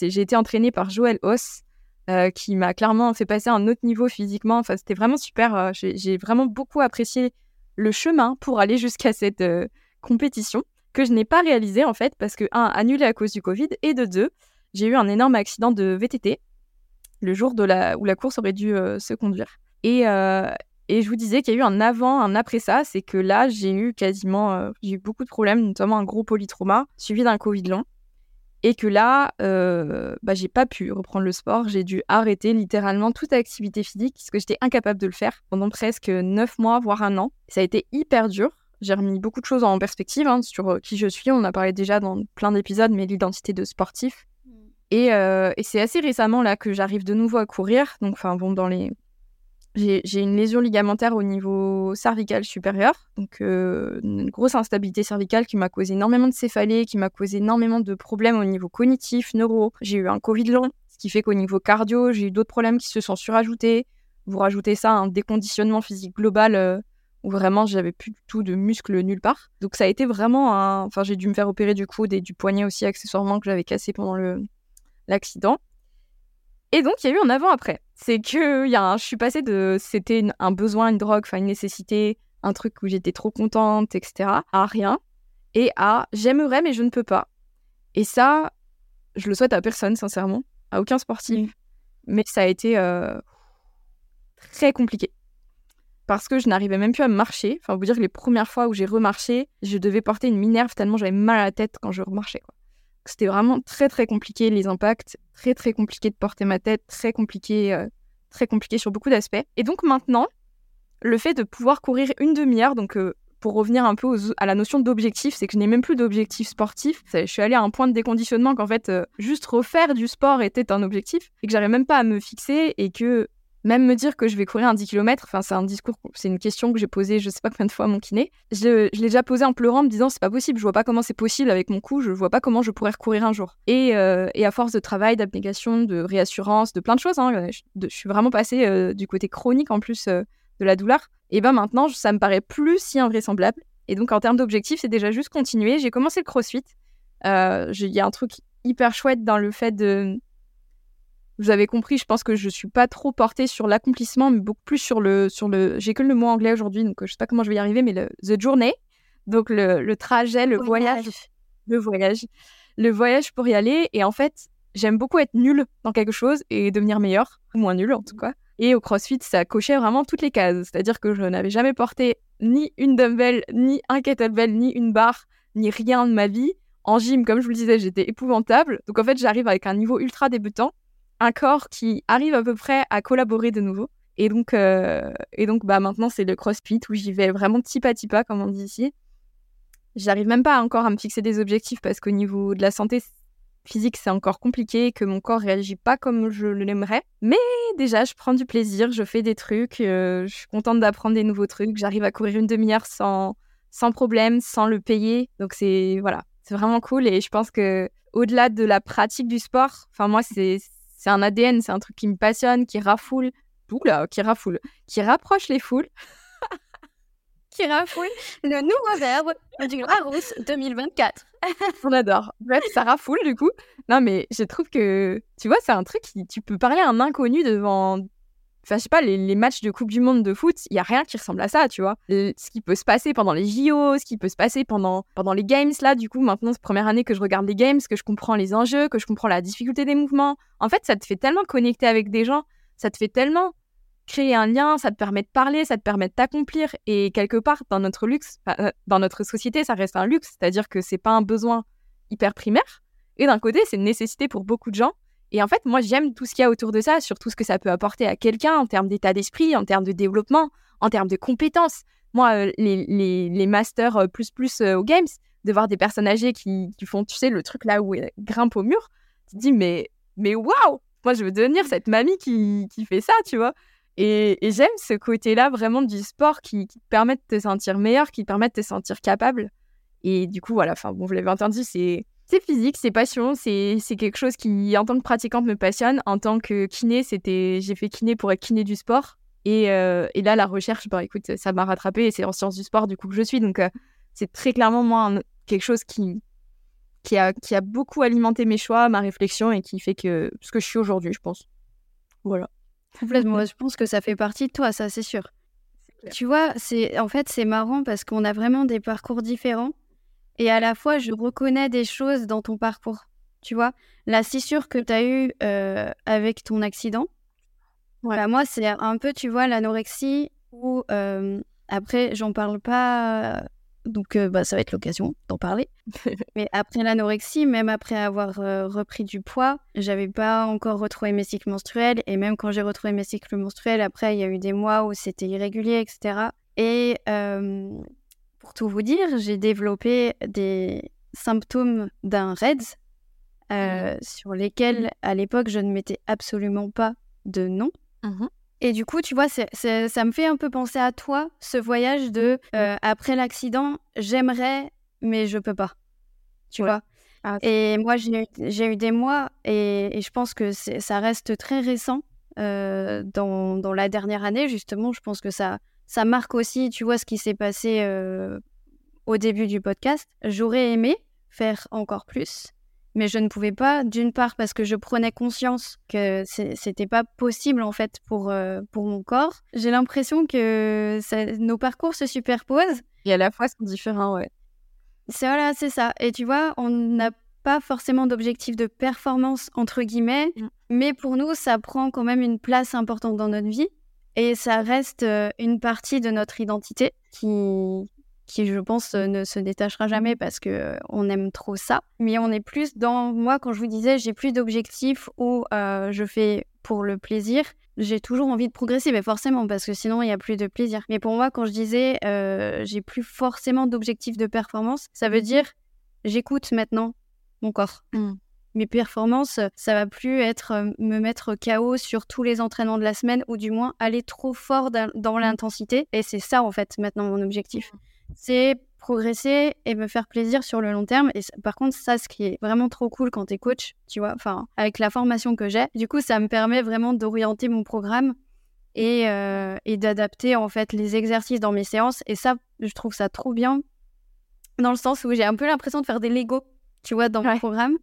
J'ai été entraînée par Joël Hoss, euh, qui m'a clairement fait passer à un autre niveau physiquement. Enfin, c'était vraiment super. Euh, j'ai vraiment beaucoup apprécié le chemin pour aller jusqu'à cette euh, compétition que je n'ai pas réalisé en fait parce que un annulé à cause du Covid et de deux j'ai eu un énorme accident de VTT le jour de la où la course aurait dû se conduire et et je vous disais qu'il y a eu un avant, un après ça, c'est que là, j'ai eu quasiment, eu beaucoup de problèmes, notamment un gros polytrauma, suivi d'un Covid long. Et que là, euh, bah, j'ai pas pu reprendre le sport. J'ai dû arrêter littéralement toute activité physique parce que j'étais incapable de le faire pendant presque neuf mois, voire un an. Ça a été hyper dur. J'ai remis beaucoup de choses en perspective hein, sur euh, qui je suis. On a parlé déjà dans plein d'épisodes, mais l'identité de sportif. Mm. Et, euh, et c'est assez récemment là que j'arrive de nouveau à courir. Donc, enfin bon, dans les j'ai une lésion ligamentaire au niveau cervical supérieur, donc euh, une grosse instabilité cervicale qui m'a causé énormément de céphalées, qui m'a causé énormément de problèmes au niveau cognitif, neuro. J'ai eu un Covid long, ce qui fait qu'au niveau cardio, j'ai eu d'autres problèmes qui se sont surajoutés. Vous rajoutez ça un déconditionnement physique global euh, où vraiment j'avais plus du tout de muscles nulle part. Donc ça a été vraiment un... Enfin j'ai dû me faire opérer du coude et du poignet aussi accessoirement que j'avais cassé pendant l'accident. Et donc, il y a eu un avant-après. C'est que y a je suis passée de c'était un besoin, une drogue, enfin une nécessité, un truc où j'étais trop contente, etc., à rien, et à j'aimerais mais je ne peux pas. Et ça, je le souhaite à personne, sincèrement, à aucun sportif. Mais ça a été euh, très compliqué. Parce que je n'arrivais même plus à marcher. Enfin, vous dire que les premières fois où j'ai remarché, je devais porter une minerve tellement j'avais mal à la tête quand je remarchais. Quoi. C'était vraiment très très compliqué les impacts, très très compliqué de porter ma tête, très compliqué, euh, très compliqué sur beaucoup d'aspects. Et donc maintenant, le fait de pouvoir courir une demi-heure, donc euh, pour revenir un peu à la notion d'objectif, c'est que je n'ai même plus d'objectif sportif. Je suis allée à un point de déconditionnement qu'en fait, euh, juste refaire du sport était un objectif et que j'arrive même pas à me fixer et que même me dire que je vais courir un 10 km, enfin, c'est un discours, c'est une question que j'ai posée je sais pas combien de fois à mon kiné. Je, l'ai déjà posée en pleurant, en me disant c'est pas possible, je vois pas comment c'est possible avec mon cou, je vois pas comment je pourrais recourir un jour. Et, euh, à force de travail, d'abnégation, de réassurance, de plein de choses, hein, je, de- suis vraiment passée euh, du côté chronique en plus euh, de la douleur. Et ben maintenant, ça me paraît plus si invraisemblable. Et donc en termes d'objectifs, c'est déjà juste continuer. J'ai commencé le crossfit. Euh, Il y a un truc hyper chouette dans le fait de vous avez compris, je pense que je suis pas trop portée sur l'accomplissement, mais beaucoup plus sur le. Sur le... J'ai que le mot anglais aujourd'hui, donc euh, je sais pas comment je vais y arriver, mais le the journey. Donc le, le trajet, le voyage. Le voyage. Le voyage pour y aller. Et en fait, j'aime beaucoup être nulle dans quelque chose et devenir meilleure, ou moins nulle en tout cas. Et au CrossFit, ça cochait vraiment toutes les cases. C'est-à-dire que je n'avais jamais porté ni une dumbbell, ni un kettlebell, ni une barre, ni rien de ma vie. En gym, comme je vous le disais, j'étais épouvantable. Donc en fait, j'arrive avec un niveau ultra débutant un corps qui arrive à peu près à collaborer de nouveau. Et donc, euh, et donc bah, maintenant, c'est le crossfit où j'y vais vraiment pas, petit pas, comme on dit ici. J'arrive même pas encore à me fixer des objectifs parce qu'au niveau de la santé physique, c'est encore compliqué, que mon corps réagit pas comme je l'aimerais. Mais déjà, je prends du plaisir, je fais des trucs, euh, je suis contente d'apprendre des nouveaux trucs. J'arrive à courir une demi-heure sans, sans problème, sans le payer. Donc, c'est voilà, c'est vraiment cool. Et je pense que au-delà de la pratique du sport, enfin, moi, c'est c'est un ADN, c'est un truc qui me passionne, qui rafoule, oula, qui rafoule, qui rapproche les foules. Qui rafoule le nouveau verbe du Larousse 2024. On adore. Bref, ça rafoule du coup. Non, mais je trouve que, tu vois, c'est un truc qui, tu peux parler à un inconnu devant, enfin, je sais pas, les, matchs de Coupe du Monde de foot, il y a rien qui ressemble à ça, tu vois. Ce qui peut se passer pendant les JO, ce qui peut se passer pendant, pendant les Games, là, du coup, maintenant, c'est première année que je regarde les Games, que je comprends les enjeux, que je comprends la difficulté des mouvements. En fait, ça te fait tellement connecter avec des gens, ça te fait tellement créer un lien, ça te permet de parler, ça te permet de t'accomplir. Et quelque part, dans notre luxe, euh, dans notre société, ça reste un luxe, c'est-à-dire que c'est pas un besoin hyper primaire. Et d'un côté, c'est une nécessité pour beaucoup de gens. Et en fait, moi, j'aime tout ce qu'il y a autour de ça, sur tout ce que ça peut apporter à quelqu'un en termes d'état d'esprit, en termes de développement, en termes de compétences. Moi, euh, les, les, les masters euh, plus plus euh, aux games, de voir des personnes âgées qui, qui font, tu sais, le truc là où elles grimpent au mur, tu te dis, mais, mais waouh Moi, je veux devenir cette mamie qui, qui fait ça, tu vois? Et, j'aime ce côté-là vraiment du sport qui, qui te permet de te sentir meilleur, qui te permet de te sentir capable. Et du coup, voilà, enfin, bon, vous l'avez entendu, c'est c'est physique, c'est passion, c'est quelque chose qui, en tant que pratiquante, me passionne. En tant que kiné, c'était j'ai fait kiné pour être kiné du sport. Et, euh, et là, la recherche, bah, écoute, ça m'a rattrapé et c'est en sciences du sport, du coup, que je suis. Donc, euh, c'est très clairement, moi, un- quelque chose qui, qui, a, qui a beaucoup alimenté mes choix, ma réflexion et qui fait que ce que je suis aujourd'hui, je pense. Voilà. Complètement. Je pense que ça fait partie de toi, ça, c'est sûr. Tu vois, c'est en fait c'est marrant parce qu'on a vraiment des parcours différents et à la fois je reconnais des choses dans ton parcours. Tu vois, la scissure que tu as eue euh, avec ton accident, Ouais. bah, moi c'est un peu, tu vois, l'anorexie où euh, après j'en parle pas, donc euh, bah, ça va être l'occasion d'en parler. Mais après l'anorexie, même après avoir repris du poids, j'avais pas encore retrouvé mes cycles menstruels. Et même quand j'ai retrouvé mes cycles menstruels, après, il y a eu des mois où c'était irrégulier, etc. Et pour tout vous dire, j'ai développé des symptômes d'un REDS euh, sur lesquels, à l'époque, je ne mettais absolument pas de nom. Mhm. Et du coup, tu vois, ça me fait un peu penser à toi, ce voyage de euh, après l'accident, j'aimerais, mais je peux pas. Tu Ouais. vois? Ah, Et moi, j'ai eu, des mois, et, et je pense que ça reste très récent euh, dans, dans la dernière année, justement. Je pense que ça, ça marque aussi, tu vois, ce qui s'est passé euh, au début du podcast. J'aurais aimé faire encore plus, mais je ne pouvais pas, d'une part parce que je prenais conscience que c'était pas possible en fait pour, euh, pour mon corps. J'ai l'impression que ça- nos parcours se superposent. Et à la fois, sont différents, ouais. C'est voilà, c'est ça. Et tu vois, on n'a pas forcément d'objectif de performance entre guillemets, Mm. mais pour nous, ça prend quand même une place importante dans notre vie et ça reste euh, une partie de notre identité qui qui je pense euh, ne se détachera jamais parce que euh, on aime trop ça. Mais on est plus dans moi quand je vous disais j'ai plus d'objectifs où euh, je fais pour le plaisir, j'ai toujours envie de progresser, mais forcément, parce que sinon, il n'y a plus de plaisir. Mais pour moi, quand je disais euh, j'ai plus forcément d'objectif de performance, ça veut dire j'écoute maintenant mon corps. Mm. Mes performances, ça va plus être euh, me mettre KO sur tous les entraînements de la semaine, ou du moins aller trop fort dans, dans l'intensité. Et c'est ça, en fait, maintenant, mon objectif. C'est progresser et me faire plaisir sur le long terme. Et ça- par contre, ça, ce qui est vraiment trop cool quand t'es coach, tu vois, enfin, avec la formation que j'ai, du coup, ça me permet vraiment d'orienter mon programme et, euh, et d'adapter, en fait, les exercices dans mes séances. Et ça, je trouve ça trop bien, dans le sens où j'ai un peu l'impression de faire des Lego, tu vois, dans Ouais. mon programme.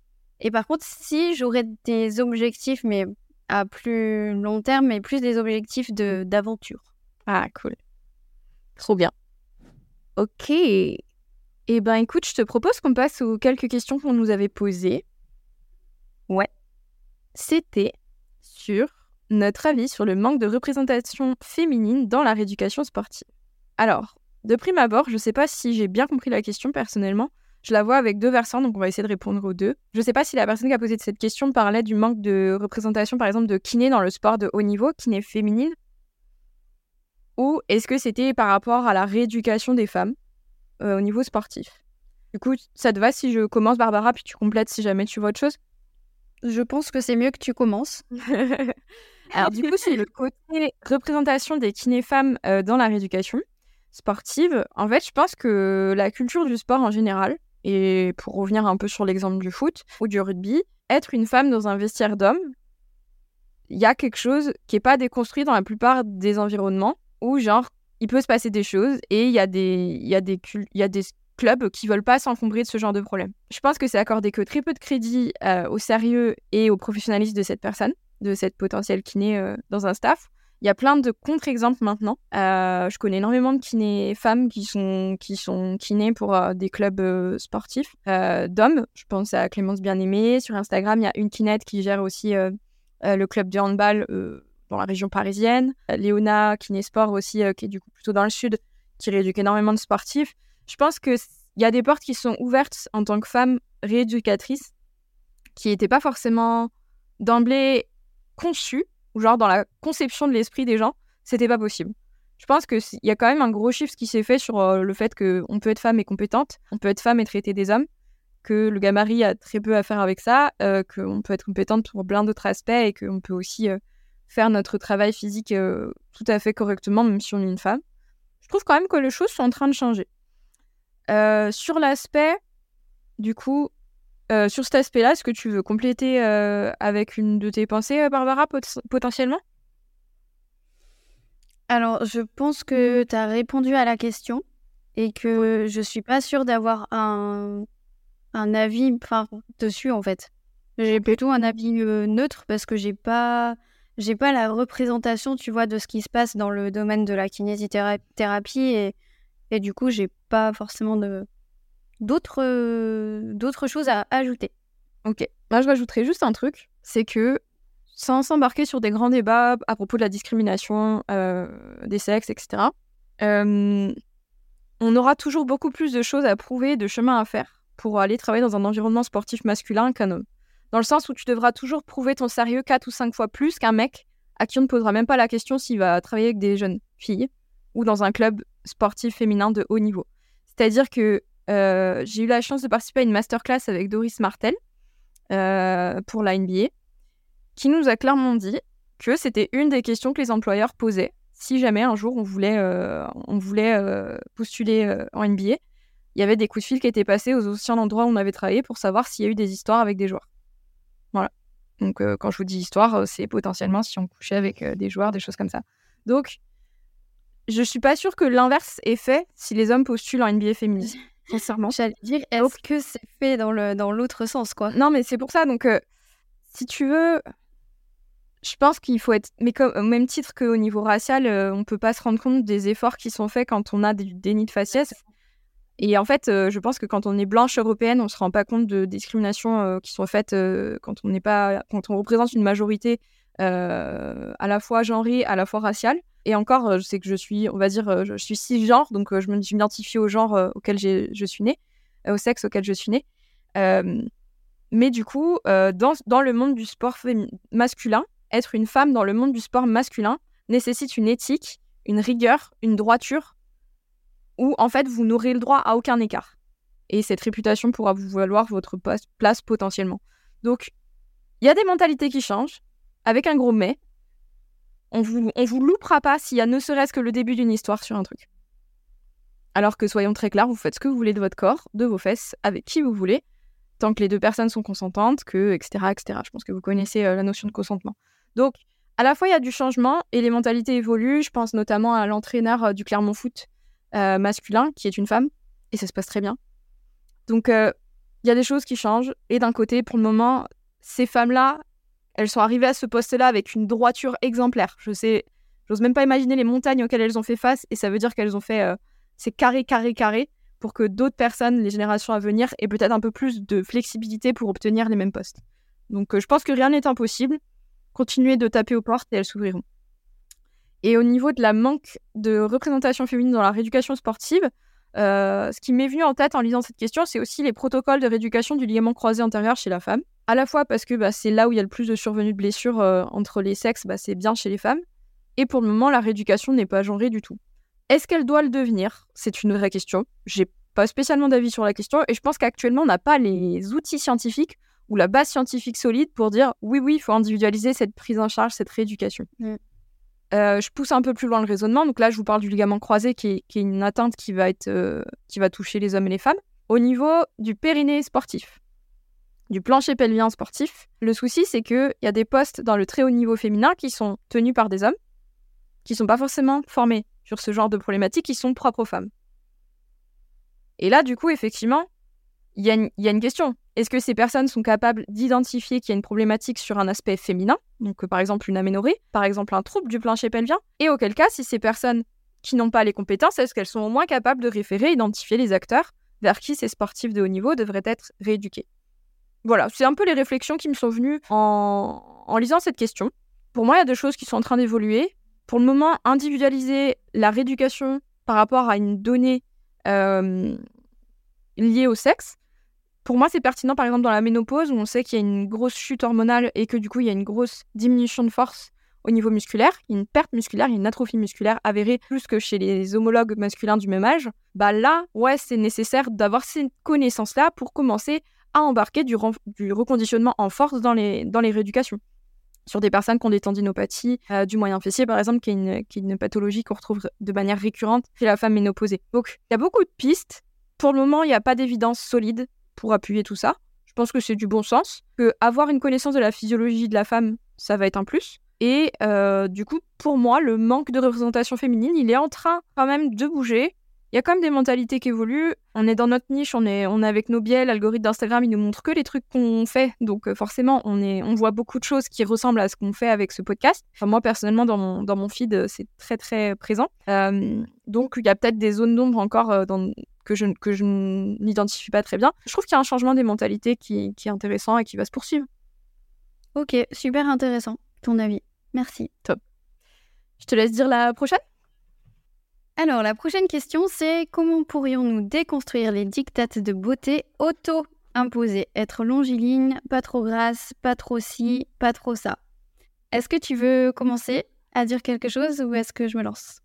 Et par contre, si j'aurais des objectifs, mais à plus long terme, mais plus des objectifs de d'aventure. Ah, cool. Trop bien. Ok. Eh ben, écoute, je te propose qu'on passe aux quelques questions qu'on nous avait posées. Ouais. C'était sur notre avis sur le manque de représentation féminine dans la rééducation sportive. Alors, de prime abord, je ne sais pas si j'ai bien compris la question personnellement. Je la vois avec deux versants, donc on va essayer de répondre aux deux. Je ne sais pas si la personne qui a posé cette question parlait du manque de représentation, par exemple, de kiné dans le sport de haut niveau, kiné féminine, ou est-ce que c'était par rapport à la rééducation des femmes euh, au niveau sportif? Du coup, ça te va si je commence, Barbara, puis tu complètes si jamais tu vois autre chose? Je pense que c'est mieux que tu commences. Alors, du coup, sur le côté représentation des kinés femmes euh, dans la rééducation sportive, en fait, je pense que la culture du sport en général, et pour revenir un peu sur l'exemple du foot ou du rugby, être une femme dans un vestiaire d'homme, il y a quelque chose qui n'est pas déconstruit dans la plupart des environnements où, genre, il peut se passer des choses et il y a des, y a des, clubs qui veulent pas s'encombrer de ce genre de problème. Je pense que c'est accordé que très peu de crédit euh, au sérieux et au professionnalisme de cette personne, de cette potentielle kiné euh, dans un staff. Il y a plein de contre-exemples maintenant. Euh, je connais énormément de kinés femmes qui sont, qui sont kinés pour euh, des clubs euh, sportifs d'hommes. Je pense à Clémence Bien-Aimée. Sur Instagram, il y a une kinette qui gère aussi le club de handball dans la région parisienne. Léona Kiné Sport aussi, qui est du coup plutôt dans le sud, qui rééduque énormément de sportifs. Je pense qu'il y a des portes qui sont ouvertes en tant que femme rééducatrice qui n'étaient pas forcément d'emblée conçues ou genre dans la conception de l'esprit des gens, c'était pas possible. Je pense qu'il y a quand même un gros chiffre qui s'est fait sur euh, le fait qu'on peut être femme et compétente, on peut être femme et traiter des hommes, que le gabarit a très peu à faire avec ça, euh, qu'on peut être compétente pour plein d'autres aspects et qu'on peut aussi euh, faire notre travail physique tout à fait correctement, même si on est une femme. Je trouve quand même que les choses sont en train de changer. Sur l'aspect, du coup, euh, sur cet aspect-là, est-ce que tu veux compléter euh, avec une de tes pensées, euh, Barbara, pot- potentiellement? Alors, je pense que tu as répondu à la question et que je suis pas sûre d'avoir un, un avis enfin, dessus, en fait. J'ai plutôt un avis euh, neutre parce que j'ai pas, j'ai pas la représentation, tu vois, de ce qui se passe dans le domaine de la kinésithérapie et, et du coup, j'ai pas forcément de, d'autres, euh, d'autres choses à ajouter. Ok. Moi, je rajouterais juste un truc, c'est que sans s'embarquer sur des grands débats à propos de la discrimination euh, des sexes, etc., euh, on aura toujours beaucoup plus de choses à prouver, de chemin à faire pour aller travailler dans un environnement sportif masculin qu'un homme. Dans le sens où tu devras toujours prouver ton sérieux 4 ou 5 fois plus qu'un mec à qui on ne posera même pas la question s'il va travailler avec des jeunes filles ou dans un club sportif féminin de haut niveau. C'est-à-dire que euh, j'ai eu la chance de participer à une masterclass avec Doris Martel euh, pour la NBA, qui nous a clairement dit que c'était une des questions que les employeurs posaient si jamais un jour on voulait, euh, on voulait postuler en NBA. Il y avait des coups de fil qui étaient passés aux anciens endroits où on avait travaillé pour savoir s'il y a eu des histoires avec des joueurs. Voilà. Donc quand je vous dis histoire, c'est potentiellement si on couchait avec des joueurs, des choses comme ça. Donc je suis pas sûre que l'inverse est fait si les hommes postulent en NBA féminine. Sincèrement. J'allais dire, est-ce que c'est fait dans, le, dans l'autre sens, quoi? Non, mais c'est pour ça. Donc, euh, si tu veux, je pense qu'il faut être. Mais comme, au même titre qu'au niveau racial, euh, on peut pas se rendre compte des efforts qui sont faits quand on a des dénis de faciès. Et en fait, euh, je pense que quand on est blanche européenne, on se rend pas compte de discriminations euh, qui sont faites quand on n'est pas, quand on représente une majorité à la fois genrée, à la fois raciale. Et encore, euh, je sais que je suis, on va dire, euh, je, suis cisgenre, donc euh, je m'identifie au genre euh, auquel je suis née, euh, au sexe auquel je suis née. Euh, mais du coup, euh, dans, dans le monde du sport masculin, être une femme dans le monde du sport masculin nécessite une éthique, une rigueur, une droiture, où en fait vous n'aurez le droit à aucun écart. Et cette réputation pourra vous valoir votre place potentiellement. Donc, il y a des mentalités qui changent, avec un gros mais. On vous, vous loupera pas s'il y a ne serait-ce que le début d'une histoire sur un truc. Alors que soyons très clairs, vous faites ce que vous voulez de votre corps, de vos fesses, avec qui vous voulez, tant que les deux personnes sont consentantes, que, etc., etc. Je pense que vous connaissez euh, la notion de consentement. Donc, à la fois, il y a du changement et les mentalités évoluent. Je pense notamment à l'entraîneur euh, du Clermont Foot euh, masculin, qui est une femme, et ça se passe très bien. Donc, il y a des choses qui changent. Et d'un côté, pour le moment, ces femmes-là, elles sont arrivées à ce poste-là avec une droiture exemplaire. Je sais, j'ose même pas imaginer les montagnes auxquelles elles ont fait face, et ça veut dire qu'elles ont fait c'est carré, carré, carré, pour que d'autres personnes, les générations à venir, aient peut-être un peu plus de flexibilité pour obtenir les mêmes postes. Donc euh, je pense que rien n'est impossible. Continuez de taper aux portes et elles s'ouvriront. Et au niveau de la manque de représentation féminine dans la rééducation sportive, euh, ce qui m'est venu en tête en lisant cette question, c'est aussi les protocoles de rééducation du ligament croisé antérieur chez la femme. À la fois parce que bah, c'est là où il y a le plus de survenus de blessures euh, entre les sexes, bah, c'est bien chez les femmes. Et pour le moment, la rééducation n'est pas genrée du tout. Est-ce qu'elle doit le devenir? C'est une vraie question. J'ai pas spécialement d'avis sur la question et je pense qu'actuellement on n'a pas les outils scientifiques ou la base scientifique solide pour dire oui oui il faut individualiser cette prise en charge, cette rééducation. Mm. Euh, je pousse un peu plus loin le raisonnement. Donc là, je vous parle du ligament croisé qui est, une atteinte qui va, être, euh, qui va toucher les hommes et les femmes. Au niveau du périnée sportif, du plancher pelvien sportif, le souci, c'est qu'il y a des postes dans le très haut niveau féminin qui sont tenus par des hommes qui sont pas forcément formés sur ce genre de problématiques qui sont propres aux femmes. Et là, du coup, effectivement, il y, a une question. Est-ce que ces personnes sont capables d'identifier qu'il y a une problématique sur un aspect féminin, donc par exemple une aménorrhée, par exemple un trouble du plancher pelvien? Et auquel cas, si ces personnes qui n'ont pas les compétences, est-ce qu'elles sont au moins capables de référer, identifier les acteurs vers qui ces sportifs de haut niveau devraient être rééduqués? Voilà, c'est un peu les réflexions qui me sont venues en, lisant cette question. Pour moi, il y a des choses qui sont en train d'évoluer. Pour le moment, individualiser la rééducation par rapport à une donnée euh, liée au sexe, pour moi, c'est pertinent, par exemple, dans la ménopause, où on sait qu'il y a une grosse chute hormonale et que du coup, il y a une grosse diminution de force au niveau musculaire, une perte musculaire, une atrophie musculaire avérée plus que chez les homologues masculins du même âge, bah là, ouais, c'est nécessaire d'avoir ces connaissances-là pour commencer à embarquer du, reconditionnement en force dans les, dans les rééducations sur des personnes qui ont des tendinopathies euh, du moyen fessier, par exemple, qui est une, qui est une pathologie qu'on retrouve de manière récurrente chez la femme ménopausée. Donc, il y a beaucoup de pistes. Pour le moment, il n'y a pas d'évidence solide pour appuyer tout ça. Je pense que c'est du bon sens, que avoir une connaissance de la physiologie de la femme, ça va être un plus. Et euh, du coup, pour moi, le manque de représentation féminine, il est en train quand même de bouger il y a quand même des mentalités qui évoluent. On est dans notre niche, on est, on est avec nos biais. L'algorithme d'Instagram, il nous montre que les trucs qu'on fait. Donc, euh, forcément, on, est, on voit beaucoup de choses qui ressemblent à ce qu'on fait avec ce podcast. Enfin, moi, personnellement, dans mon, dans mon feed, euh, c'est très, très présent. Euh, donc, il y a peut-être des zones d'ombre encore dans, que je, que je n'identifie pas très bien. Je trouve qu'il y a un changement des mentalités qui, qui est intéressant et qui va se poursuivre. Ok, super intéressant, ton avis. Merci. Top. Je te laisse dire la prochaine alors, la prochaine question, c'est comment pourrions-nous déconstruire les dictates de beauté auto-imposés? Être longiligne, pas trop grasse, pas trop ci, pas trop ça. Est-ce que tu veux commencer à dire quelque chose ou est-ce que je me lance?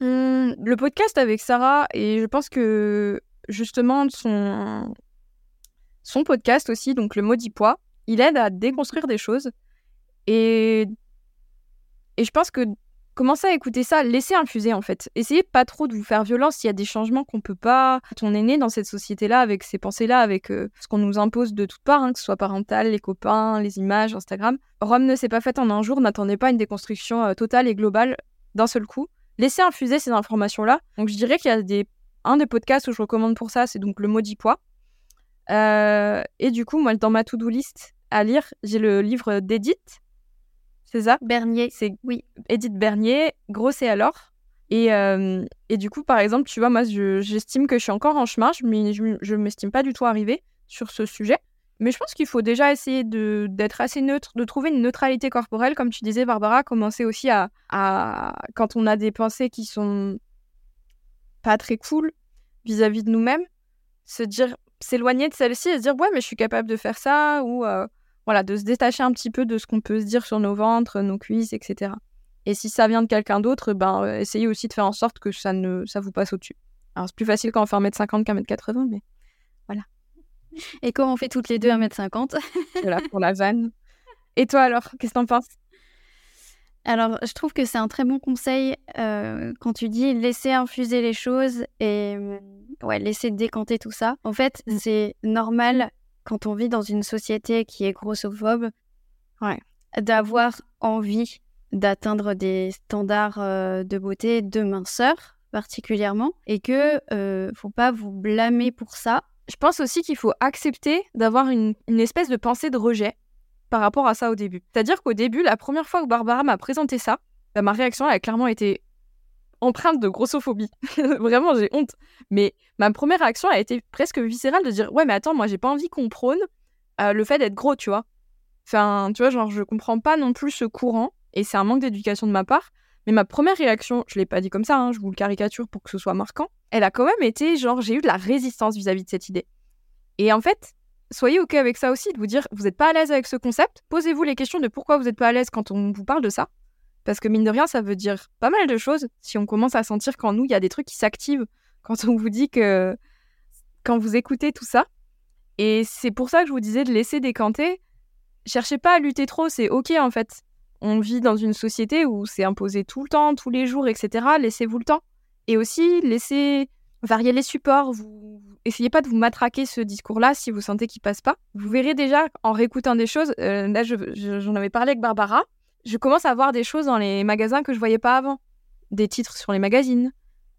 Mmh, Le podcast avec Sarah, et je pense que justement son, son podcast aussi, donc le maudit poids, il aide à déconstruire des choses. Et, et je pense que commencez à écouter ça, laissez infuser en fait. Essayez pas trop de vous faire violence. Il y a des changements qu'on peut pas. On est né dans cette société-là, avec ces pensées-là, avec euh, ce qu'on nous impose de toutes parts, hein, que ce soit parental, les copains, les images, Instagram. Rome ne s'est pas faite en un jour. N'attendez pas une déconstruction euh, totale et globale d'un seul coup. Laissez infuser ces informations-là. Donc je dirais qu'il y a des un des podcasts où je recommande pour ça, c'est donc le maudit poids. Euh, et du coup, moi, dans ma to-do list à lire, j'ai le livre d'Edith, c'est ça? Bernier. C'est oui, Edith Bernier, Grosse et alors. Et, euh, et du coup, par exemple, tu vois, moi, j'estime que je suis encore en chemin, mais je ne m'estime pas du tout arrivée sur ce sujet. Mais je pense qu'il faut déjà essayer d'être assez neutre, de trouver une neutralité corporelle, comme tu disais, Barbara, commencer aussi à, à quand on a des pensées qui sont pas très cool vis-à-vis de nous-mêmes, se dire, s'éloigner de celle-ci et se dire, ouais, mais je suis capable de faire ça, ou euh, voilà, de se détacher un petit peu de ce qu'on peut se dire sur nos ventres, nos cuisses, etc. Et si ça vient de quelqu'un d'autre, ben, euh, essayez aussi de faire en sorte que ça ne ça vous passe au-dessus. Alors, c'est plus facile quand on fait 1m50 qu'un m 80 mais Et quand on fait toutes les deux 1m50 voilà, pour la vanne. Et toi alors, qu'est-ce que t'en penses? Alors, je trouve que c'est un très bon conseil euh, quand tu dis laisser infuser les choses et ouais, laisser décanter tout ça. En fait, Mm. c'est normal quand on vit dans une société qui est grossophobe Ouais. d'avoir envie d'atteindre des standards euh, de beauté, de minceur particulièrement, et que euh, faut pas vous blâmer pour ça. Je pense aussi qu'il faut accepter d'avoir une, une espèce de pensée de rejet par rapport à ça au début. C'est-à-dire qu'au début, la première fois que Barbara m'a présenté ça, bah, ma réaction elle a clairement été empreinte de grossophobie. Vraiment, j'ai honte. Mais ma première réaction a été presque viscérale de dire Ouais, mais attends, moi, j'ai pas envie qu'on prône euh, le fait d'être gros, tu vois. Enfin, tu vois, genre, je comprends pas non plus ce courant, et c'est un manque d'éducation de ma part. Mais ma première réaction, je l'ai pas dit comme ça, hein, je vous le caricature pour que ce soit marquant, elle a quand même été genre, j'ai eu de la résistance vis-à-vis de cette idée. Et en fait, soyez OK avec ça aussi, de vous dire, vous n'êtes pas à l'aise avec ce concept, posez-vous les questions de pourquoi vous n'êtes pas à l'aise quand on vous parle de ça. Parce que mine de rien, ça veut dire pas mal de choses si on commence à sentir qu'en nous, il y a des trucs qui s'activent quand on vous dit que. quand vous écoutez tout ça. Et c'est pour ça que je vous disais de laisser décanter. Cherchez pas à lutter trop, c'est OK en fait. On vit dans une société où c'est imposé tout le temps, tous les jours, etc. Laissez-vous le temps. Et aussi, laissez varier les supports. Vous essayez pas de vous matraquer ce discours-là si vous sentez qu'il passe pas. Vous verrez déjà en réécoutant des choses. euh, là, je- je- j'en avais parlé avec Barbara. Je commence à voir des choses dans les magasins que je voyais pas avant. Des titres sur les magazines,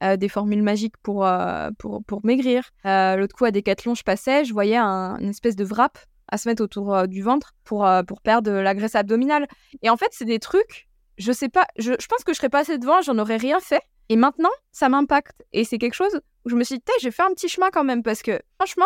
euh, des formules magiques pour, euh, pour, pour maigrir. Euh, L'autre coup, à Decathlon, je passais, je voyais un- une espèce de wrap à se mettre autour du ventre pour, pour perdre la graisse abdominale. Et en fait, c'est des trucs, je sais pas, je, je pense que je serais passée devant, j'en aurais rien fait. Et maintenant, ça m'impacte. Et c'est quelque chose où je me suis dit, j'ai fait un petit chemin quand même, parce que franchement,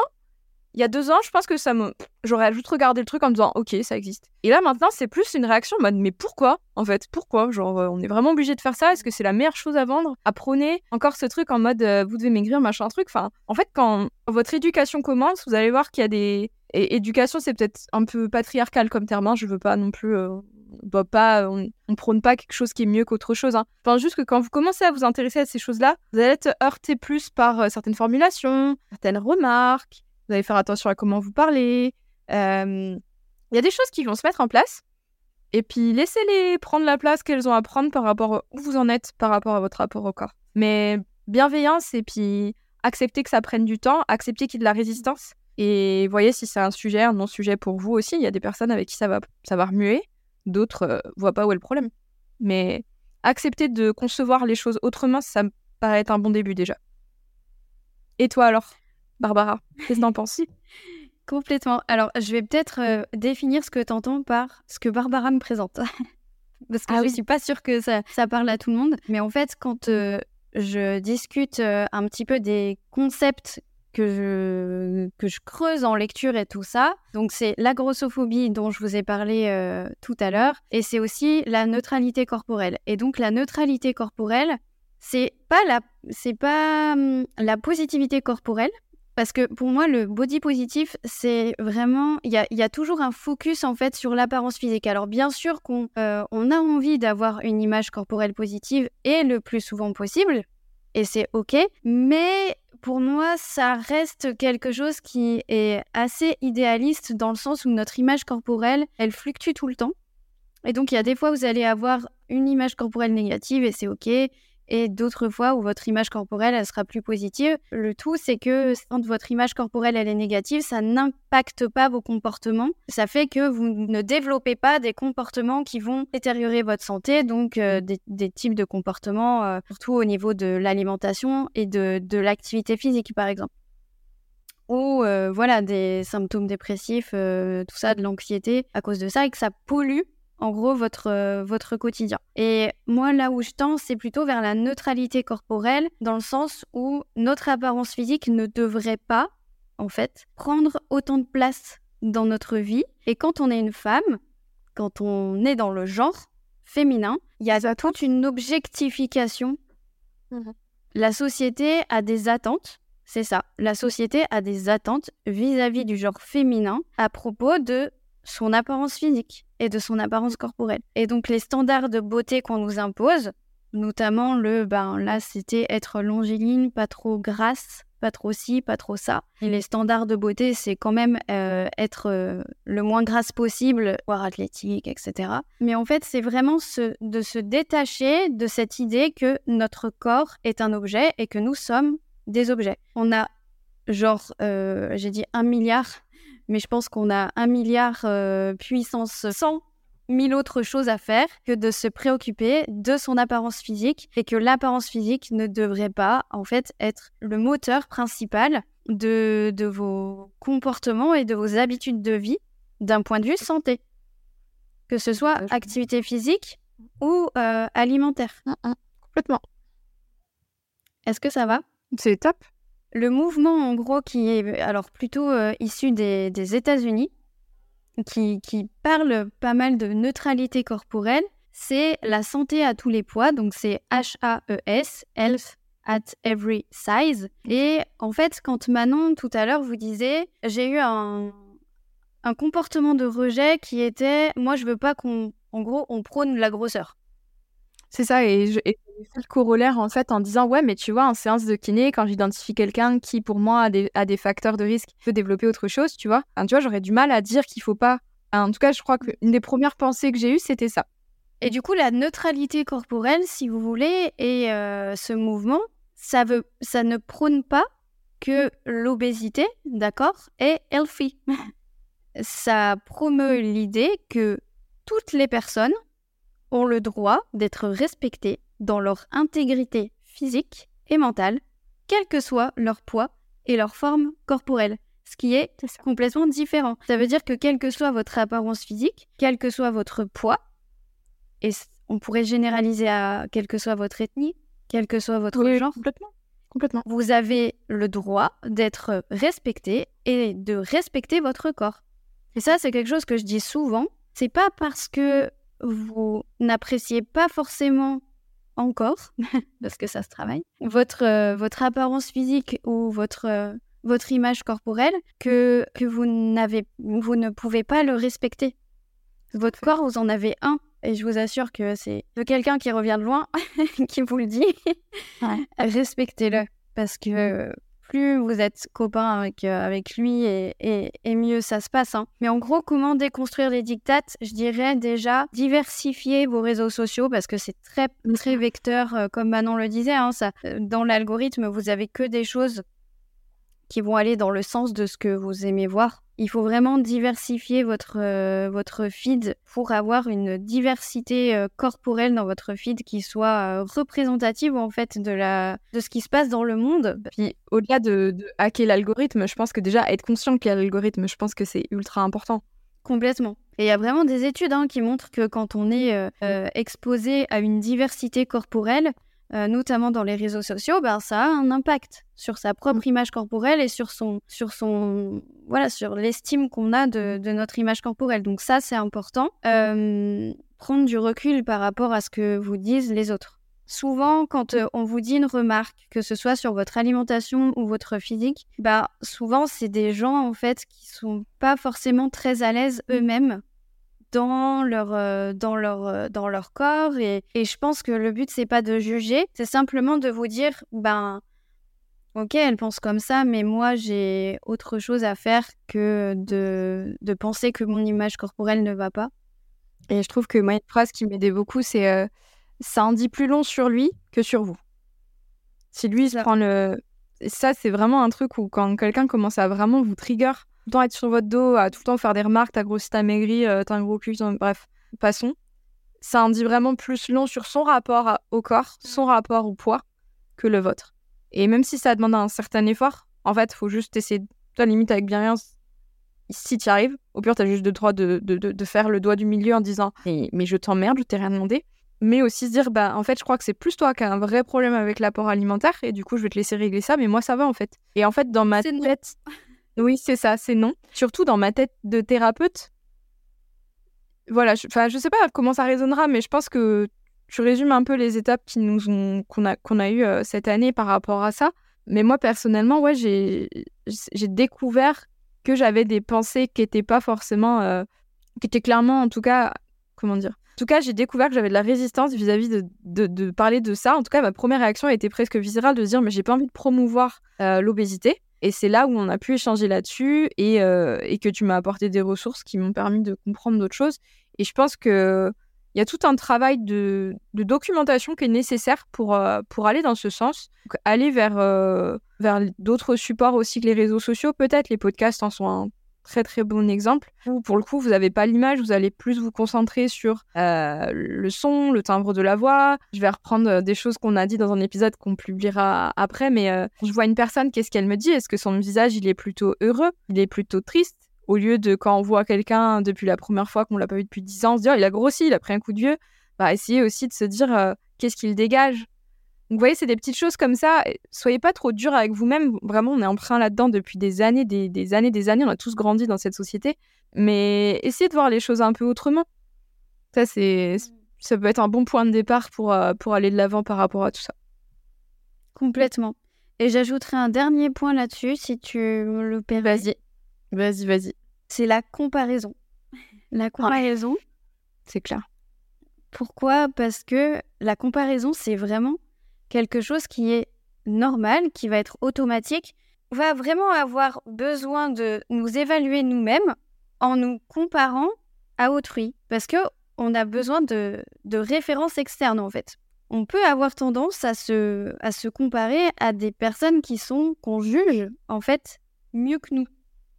il y a deux ans, je pense que ça me. J'aurais juste regardé le truc en me disant, ok, ça existe. Et là, maintenant, c'est plus une réaction en mode, mais pourquoi, en fait Pourquoi? Genre, euh, on est vraiment obligé de faire ça Est-ce que c'est la meilleure chose à vendre À prôner? Encore ce truc en mode, euh, vous devez maigrir, machin, truc. Enfin, en fait, quand votre éducation commence, vous allez voir qu'il y a des. Et éducation, c'est peut-être un peu patriarcal comme terme, hein, je veux pas non plus. euh, pas, on, prône pas quelque chose qui est mieux qu'autre chose. Hein. Je pense juste que quand vous commencez à vous intéresser à ces choses-là, vous allez être heurté plus par certaines formulations, certaines remarques. Vous allez faire attention à comment vous parlez. Euh, Il y a des choses qui vont se mettre en place. Et puis laissez-les prendre la place qu'elles ont à prendre par rapport à où vous en êtes par rapport à votre rapport au corps. Mais bienveillance et puis accepter que ça prenne du temps, accepter qu'il y ait de la résistance. Et voyez si c'est un sujet, un non-sujet pour vous aussi. Il y a des personnes avec qui ça va, ça va remuer, d'autres euh, voient pas où est le problème. Mais accepter de concevoir les choses autrement, ça me paraît être un bon début déjà. Et toi alors, Barbara, qu'est-ce que t'en penses? Complètement. Alors, je vais peut-être euh, définir ce que tu entends par ce que Barbara me présente. Parce que Ah je oui. suis pas sûre que ça, ça parle à tout le monde. Mais en fait, quand euh, je discute euh, un petit peu des concepts que je, que je creuse en lecture et tout ça, donc c'est la grossophobie dont je vous ai parlé euh, tout à l'heure, et c'est aussi la neutralité corporelle. Et donc, la neutralité corporelle, c'est pas la, c'est pas hum, la positivité corporelle, parce que pour moi, le body positif, c'est vraiment. Il y a, toujours un focus en fait sur l'apparence physique. Alors, bien sûr qu'on euh, a envie d'avoir une image corporelle positive et le plus souvent possible, et c'est OK, mais pour moi, ça reste quelque chose qui est assez idéaliste dans le sens où notre image corporelle, elle fluctue tout le temps. Et donc, il y a des fois où vous allez avoir une image corporelle négative et c'est OK et d'autres fois où votre image corporelle elle sera plus positive. Le tout c'est que quand votre image corporelle elle est négative, ça n'impacte pas vos comportements. Ça fait que vous ne développez pas des comportements qui vont détériorer votre santé, donc euh, des, des types de comportements euh, surtout au niveau de l'alimentation et de, de l'activité physique par exemple. Ou euh, voilà des symptômes dépressifs, euh, tout ça, de l'anxiété à cause de ça et que ça pollue en gros votre, euh, votre quotidien. Et moi, là où je tends, c'est plutôt vers la neutralité corporelle, dans le sens où notre apparence physique ne devrait pas, en fait, prendre autant de place dans notre vie. Et quand on est une femme, quand on est dans le genre féminin, il y a toute une objectification. Mhm. La société a des attentes. C'est ça. La société a des attentes vis-à-vis du genre féminin à propos de son apparence physique et de son apparence corporelle. Et donc les standards de beauté qu'on nous impose, notamment le, ben là c'était être longiligne, pas trop grasse, pas trop ci, pas trop ça. Et les standards de beauté, c'est quand même euh, être euh, le moins grasse possible, voire athlétique, etc. Mais en fait, c'est vraiment de se détacher de cette idée que notre corps est un objet et que nous sommes des objets. On a genre, euh, j'ai dit un milliard, mais je pense qu'on a un milliard puissance 100 mille autres choses à faire que de se préoccuper de son apparence physique et que l'apparence physique ne devrait pas en fait être le moteur principal de, de vos comportements et de vos habitudes de vie d'un point de vue santé. Que ce soit activité physique ou euh, alimentaire. Mmh, mmh. Complètement. Est-ce que ça va? C'est top. Le mouvement, en gros, qui est alors plutôt euh, issu des, États-Unis, qui, parle pas mal de neutralité corporelle, c'est la santé à tous les poids, donc c'est H-A-E-S, Health at Every Size. Et en fait, quand Manon tout à l'heure vous disait, j'ai eu un, comportement de rejet qui était, moi je veux pas qu'on, en gros, on prône la grosseur. C'est ça, et fait le corollaire en fait en disant ouais, mais tu vois, en séance de kiné, quand j'identifie quelqu'un qui pour moi a des, a des, facteurs de risque, peut développer autre chose, tu vois, tu vois, j'aurais du mal à dire qu'il faut pas. En tout cas, je crois qu'une des premières pensées que j'ai eues, c'était ça. Et du coup, la neutralité corporelle, si vous voulez, et euh, ce mouvement, ça, veut, ça ne prône pas que l'obésité, d'accord, est healthy. ça promeut l'idée que toutes les personnes ont le droit d'être respectés dans leur intégrité physique et mentale, quel que soit leur poids et leur forme corporelle. Ce qui est complètement différent. Ça veut dire que quelle que soit votre apparence physique, quel que soit votre poids, et on pourrait généraliser à quelle que soit votre ethnie, quel que soit votre genre, complètement. complètement. Vous avez le droit d'être respecté et de respecter votre corps. Et ça, c'est quelque chose que je dis souvent. C'est pas parce que vous n'appréciez pas forcément encore, parce que ça se travaille, votre, euh, votre apparence physique ou votre, euh, votre image corporelle, que, que vous, n'avez, vous ne pouvez pas le respecter. Votre corps, vous en avez un. Et je vous assure que c'est de quelqu'un qui revient de loin qui vous le dit. Respectez-le. Parce que plus vous êtes copain avec, euh, avec lui et, et, mieux ça se passe. Hein. Mais en gros, comment déconstruire les dictates? Je dirais déjà diversifier vos réseaux sociaux parce que c'est très, très vecteur, euh, comme Manon le disait. Hein, ça, euh, dans l'algorithme, vous avez que des choses qui vont aller dans le sens de ce que vous aimez voir. Il faut vraiment diversifier votre, euh, votre feed pour avoir une diversité euh, corporelle dans votre feed qui soit euh, représentative en fait de, la, de ce qui se passe dans le monde. Puis au-delà de, hacker l'algorithme, je pense que déjà être conscient qu'il y a l'algorithme, je pense que c'est ultra important. Complètement. Et il y a vraiment des études hein, qui montrent que quand on est exposé à une diversité corporelle, euh, notamment dans les réseaux sociaux, ben, ça a un impact sur sa propre mm. image corporelle et sur son, sur son, voilà, sur l'estime qu'on a de, de, notre image corporelle. Donc ça, c'est important. Euh, prendre du recul par rapport à ce que vous disent les autres. Souvent, quand euh, on vous dit une remarque, que ce soit sur votre alimentation ou votre physique, bah souvent c'est des gens en fait qui sont pas forcément très à l'aise eux-mêmes dans leur, euh, dans leur, euh, dans leur corps. Et, et, je pense que le but, c'est pas de juger, c'est simplement de vous dire, ben, ok, elle pense comme ça, mais moi, j'ai autre chose à faire que de, de penser que mon image corporelle ne va pas. Et je trouve que moi, une phrase qui m'aidait beaucoup, c'est euh, ça en dit plus long sur lui que sur vous. Si lui, il se prend le. Ça, c'est vraiment un truc où quand quelqu'un commence à vraiment vous trigger le temps être sur votre dos, à tout le temps faire des remarques, t'as grossi, t'as maigri, euh, t'as un gros cul, bref, passons. Ça en dit vraiment plus long sur son rapport au corps, son rapport au poids, que le vôtre. Et même si ça demande un certain effort, en fait, faut juste essayer, toi, limite avec bienveillance, si tu arrives, au pire, t'as juste le droit de, de, de, faire le doigt du milieu en disant mais, mais je t'emmerde, je t'ai rien demandé. Mais aussi se dire, bah, en fait, je crois que c'est plus toi qui as un vrai problème avec l'apport alimentaire, et du coup, je vais te laisser régler ça, mais moi, ça va, en fait. Et en fait, dans ma tête, oui, c'est ça, c'est non. Surtout dans ma tête de thérapeute. Voilà, je, je sais pas comment ça résonnera, mais je pense que tu résumes un peu les étapes qui nous ont qu'on a eues euh, cette année par rapport à ça. Mais moi personnellement, ouais, j'ai découvert que j'avais des pensées qui n'étaient pas forcément euh, qui était clairement, en tout cas, comment dire? En tout cas, j'ai découvert que j'avais de la résistance vis-à-vis de, parler de ça. En tout cas, ma première réaction a été presque viscérale de dire, mais j'ai pas envie de promouvoir euh, l'obésité. Et c'est là où on a pu échanger là-dessus et, euh, et que tu m'as apporté des ressources qui m'ont permis de comprendre d'autres choses. Et je pense que il y a tout un travail de, de documentation qui est nécessaire pour, euh, pour aller dans ce sens. Donc, aller vers, euh, vers d'autres supports aussi que les réseaux sociaux, peut-être. Les podcasts en sont un très très bon exemple. Où, pour le coup, vous n'avez pas l'image, vous allez plus vous concentrer sur euh, le son, le timbre de la voix. Je vais reprendre euh, des choses qu'on a dit dans un épisode qu'on publiera après, mais euh, je vois une personne, qu'est-ce qu'elle me dit? Est-ce que son visage, il est plutôt heureux? Il est plutôt triste? Au lieu de quand on voit quelqu'un depuis la première fois qu'on l'a pas vu depuis 10 ans, se dire il a grossi, il a pris un coup de vieux, bah essayer aussi de se dire euh, qu'est-ce qu'il dégage? Donc vous voyez, c'est des petites choses comme ça. Soyez pas trop dur avec vous-même. Vraiment, on est emprunt là-dedans depuis des années, des, des années, des années. On a tous grandi dans cette société. Mais essayez de voir les choses un peu autrement. Ça, c'est, ça peut être un bon point de départ pour, euh, pour aller de l'avant par rapport à tout ça. Complètement. Et j'ajouterai un dernier point là-dessus, si tu me le permets. Vas-y, vas-y, vas-y. C'est la comparaison. La comparaison. C'est clair. Pourquoi? Parce que la comparaison, c'est vraiment quelque chose qui est normal, qui va être automatique. On va vraiment avoir besoin de nous évaluer nous-mêmes en nous comparant à autrui. Parce que on a besoin de, de références externes, en fait. On peut avoir tendance à se, à se comparer à des personnes qui sont, qu'on juge, en fait, mieux que nous.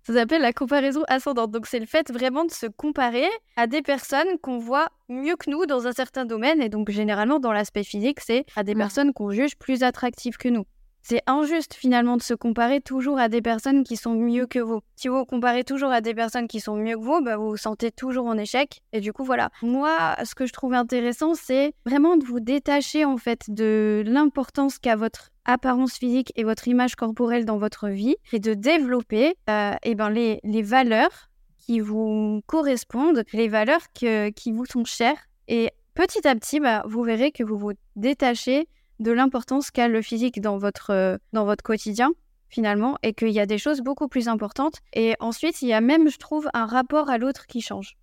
Ça s'appelle la comparaison ascendante. Donc, c'est le fait vraiment de se comparer à des personnes qu'on voit mieux que nous dans un certain domaine. Et donc, généralement, dans l'aspect physique, c'est à des Ouais. personnes qu'on juge plus attractives que nous. C'est injuste finalement de se comparer toujours à des personnes qui sont mieux que vous. Si vous comparez toujours à des personnes qui sont mieux que vous, bah, vous vous sentez toujours en échec. Et du coup, voilà. Moi, ce que je trouve intéressant, c'est vraiment de vous détacher en fait de l'importance qu'a votre apparence physique et votre image corporelle dans votre vie et de développer euh, eh ben, les, les valeurs qui vous correspondent, les valeurs que- qui vous sont chères. Et petit à petit, bah, vous verrez que vous vous détachez de l'importance qu'a le physique dans votre, euh, dans votre quotidien, finalement, et qu'il y a des choses beaucoup plus importantes. Et ensuite, il y a même, je trouve, un rapport à l'autre qui change.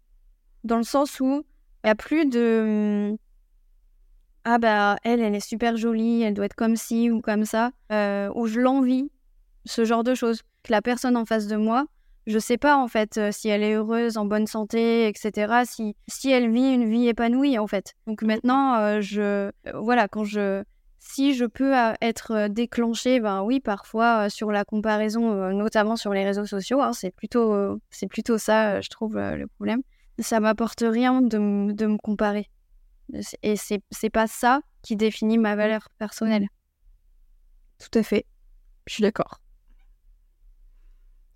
Dans le sens où il n'y a plus de... Ah bah, elle, elle est super jolie, elle doit être comme ci ou comme ça, euh, ou je l'envie, ce genre de choses. Que la personne en face de moi, je sais pas en fait euh, si elle est heureuse, en bonne santé, etc. Si, si elle vit une vie épanouie en fait. Donc maintenant, je, voilà, quand je, si je peux être déclenchée, ben oui, parfois sur la comparaison, notamment sur les réseaux sociaux, hein, c'est plutôt, c'est plutôt ça, je trouve le problème. Ça m'apporte rien de, m- de me comparer. Et c'est, c'est pas ça qui définit ma valeur personnelle. Tout à fait. Je suis d'accord.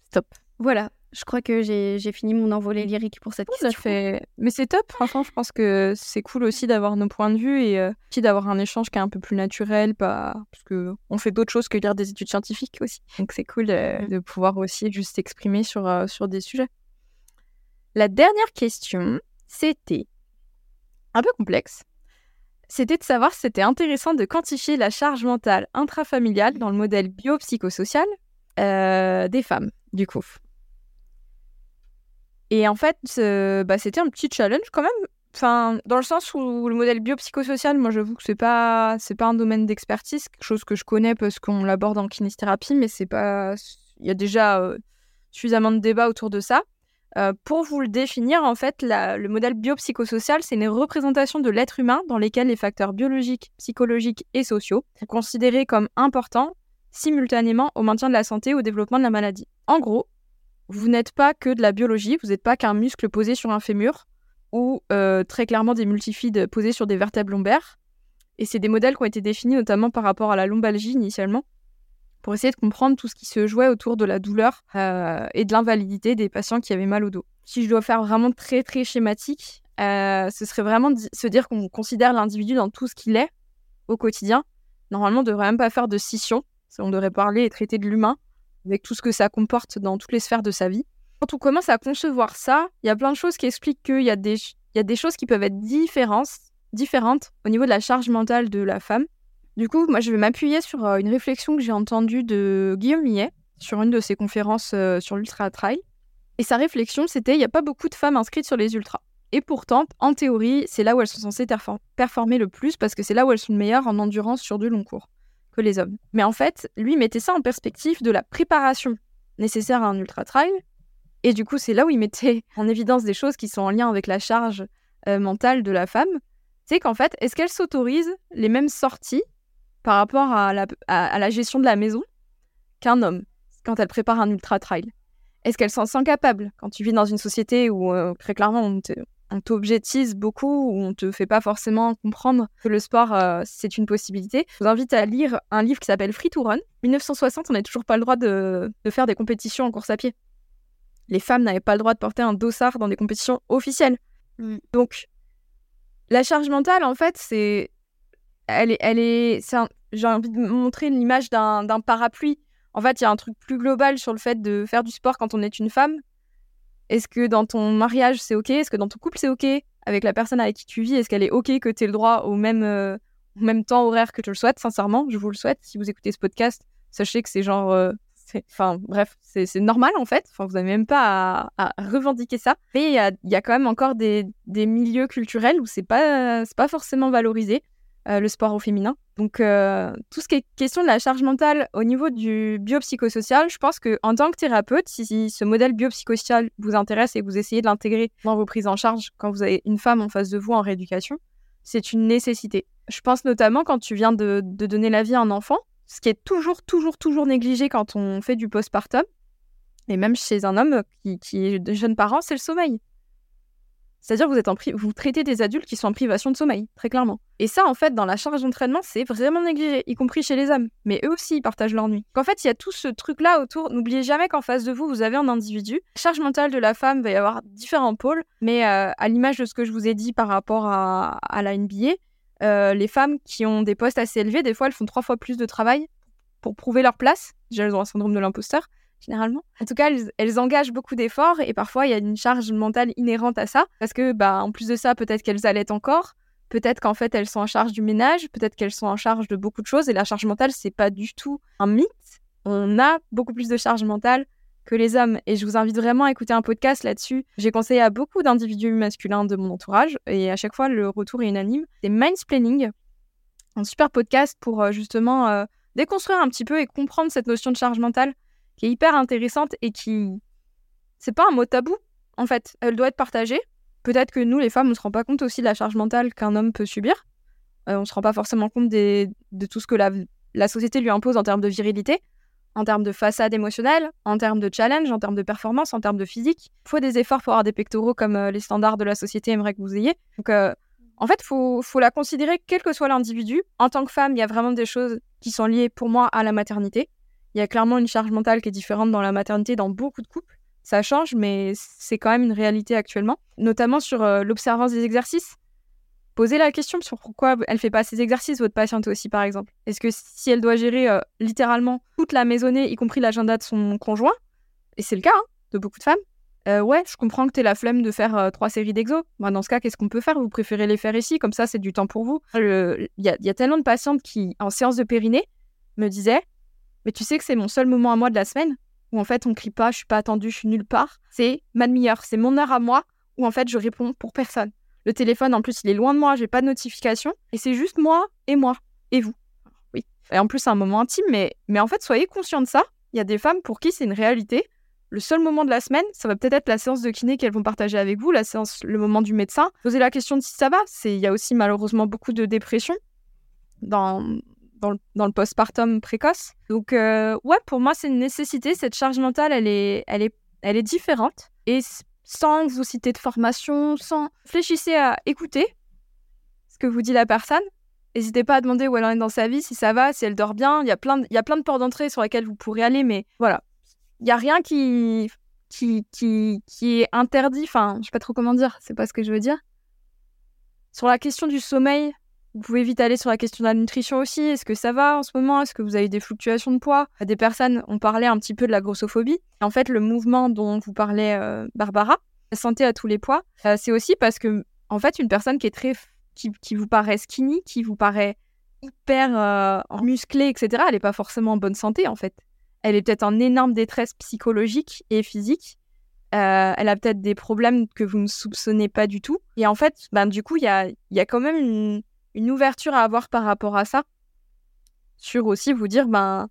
Stop. Voilà, je crois que j'ai, fini mon envolée lyrique pour cette Ça question. fait... Mais c'est top, franchement, je pense que c'est cool aussi d'avoir nos points de vue et euh, aussi d'avoir un échange qui est un peu plus naturel, pas... parce que on fait d'autres choses que lire des études scientifiques aussi. Donc c'est cool euh, de pouvoir aussi juste s'exprimer sur, euh, sur des sujets. La dernière question, c'était un peu complexe. C'était de savoir si c'était intéressant de quantifier la charge mentale intrafamiliale dans le modèle biopsychosocial des femmes, du coup. Et en fait, bah, c'était un petit challenge quand même. Enfin, dans le sens où le modèle biopsychosocial, moi j'avoue que c'est pas c'est pas un domaine d'expertise, quelque chose que je connais parce qu'on l'aborde en kinésithérapie, mais c'est pas il y a déjà euh, suffisamment de débats autour de ça. Euh, pour vous le définir, en fait, le modèle biopsychosocial, c'est une représentation de l'être humain dans lesquels les facteurs biologiques, psychologiques et sociaux sont considérés comme importants simultanément au maintien de la santé et au développement de la maladie. En gros, vous n'êtes pas que de la biologie, vous n'êtes pas qu'un muscle posé sur un fémur ou euh, très clairement des multifides posés sur des vertèbres lombaires. Et c'est des modèles qui ont été définis notamment par rapport à la lombalgie initialement, pour essayer de comprendre tout ce qui se jouait autour de la douleur euh, et de l'invalidité des patients qui avaient mal au dos. Si je dois faire vraiment très très schématique, euh, ce serait vraiment se dire qu'on considère l'individu dans tout ce qu'il est au quotidien. Normalement, on ne devrait même pas faire de scission, on devrait parler et traiter de l'humain avec tout ce que ça comporte dans toutes les sphères de sa vie. Quand on commence à concevoir ça, il y a plein de choses qui expliquent qu'il y, a des y a des choses qui peuvent être différentes, différentes au niveau de la charge mentale de la femme. Du coup, moi, je vais m'appuyer sur euh, une réflexion que j'ai entendue de Guillaume Millet sur une de ses conférences euh, sur l'Ultra Trail. Et sa réflexion, c'était il n'y a pas beaucoup de femmes inscrites sur les ultras. Et pourtant, en théorie, c'est là où elles sont censées performer le plus parce que c'est là où elles sont meilleures en endurance sur du long cours les hommes. Mais en fait, lui mettait ça en perspective de la préparation nécessaire à un ultra trail. Et du coup, c'est là où il mettait en évidence des choses qui sont en lien avec la charge euh, mentale de la femme. C'est qu'en fait, est-ce qu'elle s'autorise les mêmes sorties par rapport à la, à la gestion de la maison qu'un homme quand elle prépare un ultra trail Est-ce qu'elle s'en sent capable? Quand tu vis dans une société où euh, très clairement on on t'objectise beaucoup ou on te fait pas forcément comprendre que le sport euh, c'est une possibilité. Je vous invite à lire un livre qui s'appelle Free to Run. 1960, on n'a toujours pas le droit de, faire des compétitions en course à pied. Les femmes n'avaient pas le droit de porter un dossard dans des compétitions officielles. Mm. Donc, la charge mentale, en fait, c'est. Elle est. Elle est... J'ai envie de montrer l'image d'un parapluie. En fait, il y a un truc plus global sur le fait de faire du sport quand on est une femme est-ce que dans ton mariage, c'est OK? Est-ce que dans ton couple, c'est OK? Avec la personne avec qui tu vis, est-ce qu'elle est OK que tu aies le droit au même, euh, même temps horaire que tu le souhaites? Sincèrement, je vous le souhaite. Si vous écoutez ce podcast, sachez que c'est genre. Euh, enfin, bref, c'est normal en fait. Enfin, vous n'avez même pas à, revendiquer ça. Mais il y a, quand même encore des, des milieux culturels où c'est pas, pas forcément valorisé. Euh, le sport au féminin. Donc, euh, tout ce qui est question de la charge mentale au niveau du biopsychosocial, je pense qu'en tant que thérapeute, si, ce modèle biopsychosocial vous intéresse et que vous essayez de l'intégrer dans vos prises en charge quand vous avez une femme en face de vous en rééducation, c'est une nécessité. Je pense notamment quand tu viens de, donner la vie à un enfant, ce qui est toujours, toujours, toujours négligé quand on fait du postpartum, et même chez un homme qui, qui est jeune parent, c'est le sommeil. C'est-à-dire que vous, êtes en vous traitez des adultes qui sont en privation de sommeil, très clairement. Et ça, en fait, dans la charge d'entraînement, c'est vraiment négligé, y compris chez les hommes. Mais eux aussi, ils partagent leur nuit. Qu'en fait, il y a tout ce truc-là autour. N'oubliez jamais qu'en face de vous, vous avez un individu. Charge mentale de la femme va y avoir différents pôles, mais euh, à l'image de ce que je vous ai dit par rapport à, la NBA, euh, les femmes qui ont des postes assez élevés, des fois, elles font trois fois plus de travail pour prouver leur place. Déjà, elles ont un syndrome de l'imposteur généralement. En tout cas, elles, engagent beaucoup d'efforts et parfois il y a une charge mentale inhérente à ça parce que, bah, en plus de ça, peut-être qu'elles allaitent encore, peut-être qu'en fait elles sont en charge du ménage, peut-être qu'elles sont en charge de beaucoup de choses et la charge mentale c'est pas du tout un mythe. On a beaucoup plus de charge mentale que les hommes et je vous invite vraiment à écouter un podcast là-dessus. J'ai conseillé à beaucoup d'individus masculins de mon entourage et à chaque fois le retour est unanime. C'est Mindsplaining, un super podcast pour euh, justement euh, déconstruire un petit peu et comprendre cette notion de charge mentale qui est hyper intéressante et qui. C'est pas un mot tabou, en fait. Elle doit être partagée. Peut-être que nous, les femmes, on se rend pas compte aussi de la charge mentale qu'un homme peut subir. Euh, on se rend pas forcément compte des... de tout ce que la... la société lui impose en termes de virilité, en termes de façade émotionnelle, en termes de challenge, en termes de performance, en termes de physique. Il faut des efforts pour avoir des pectoraux comme euh, les standards de la société aimeraient que vous ayez. Donc, euh, en fait, faut, faut la considérer quel que soit l'individu. En tant que femme, il y a vraiment des choses qui sont liées pour moi à la maternité. Il y a clairement une charge mentale qui est différente dans la maternité, dans beaucoup de couples. Ça change, mais c'est quand même une réalité actuellement, notamment sur euh, l'observance des exercices. Posez la question sur pourquoi elle fait pas ces exercices, votre patiente aussi, par exemple. Est-ce que si elle doit gérer euh, littéralement toute la maisonnée, y compris l'agenda de son conjoint, et c'est le cas hein, de beaucoup de femmes, euh, ouais, je comprends que tu la flemme de faire trois séries d'exos. Moi, dans ce cas, qu'est-ce qu'on peut faire? Vous préférez les faire ici, comme ça, c'est du temps pour vous. Il y, y, a tellement de patientes qui, en séance de périnée, me disaient mais tu sais que c'est mon seul moment à moi de la semaine où en fait on crie pas, je suis pas attendue, je suis nulle part. C'est ma demi-heure, c'est mon heure à moi où en fait je réponds pour personne. Le téléphone en plus il est loin de moi, j'ai pas de notification et c'est juste moi et moi et vous. Oui. Et en plus c'est un moment intime, mais, mais en fait soyez conscient de ça. Il y a des femmes pour qui c'est une réalité. Le seul moment de la semaine, ça va peut-être être la séance de kiné qu'elles vont partager avec vous, la séance, le moment du médecin. Posez la question de si ça va. Il y a aussi malheureusement beaucoup de dépression dans, dans le, postpartum précoce. Donc, euh, ouais, pour moi, c'est une nécessité. Cette charge mentale, elle est, elle est, elle est différente. Et sans vous citer de formation, sans réfléchissez à écouter ce que vous dit la personne. N'hésitez pas à demander où elle en est dans sa vie, si ça va, si elle dort bien. Il y a plein de, il y a plein de portes d'entrée sur lesquelles vous pourrez aller, mais voilà. Il n'y a rien qui, qui, qui, qui est interdit. Enfin, je sais pas trop comment dire, c'est pas ce que je veux dire. Sur la question du sommeil, vous pouvez vite aller sur la question de la nutrition aussi. Est-ce que ça va en ce moment? Est-ce que vous avez des fluctuations de poids? Des personnes ont parlé un petit peu de la grossophobie. En fait, le mouvement dont vous parlez, euh, Barbara, la santé à tous les poids, euh, c'est aussi parce que, en fait, une personne qui est très, qui, vous paraît skinny, qui vous paraît hyper euh, musclée, etc., elle n'est pas forcément en bonne santé, en fait. Elle est peut-être en énorme détresse psychologique et physique Euh, elle a peut-être des problèmes que vous ne soupçonnez pas du tout. Et en fait, ben, du coup, il y a, y a quand même une, une ouverture à avoir par rapport à ça. Sur aussi vous dire, ben,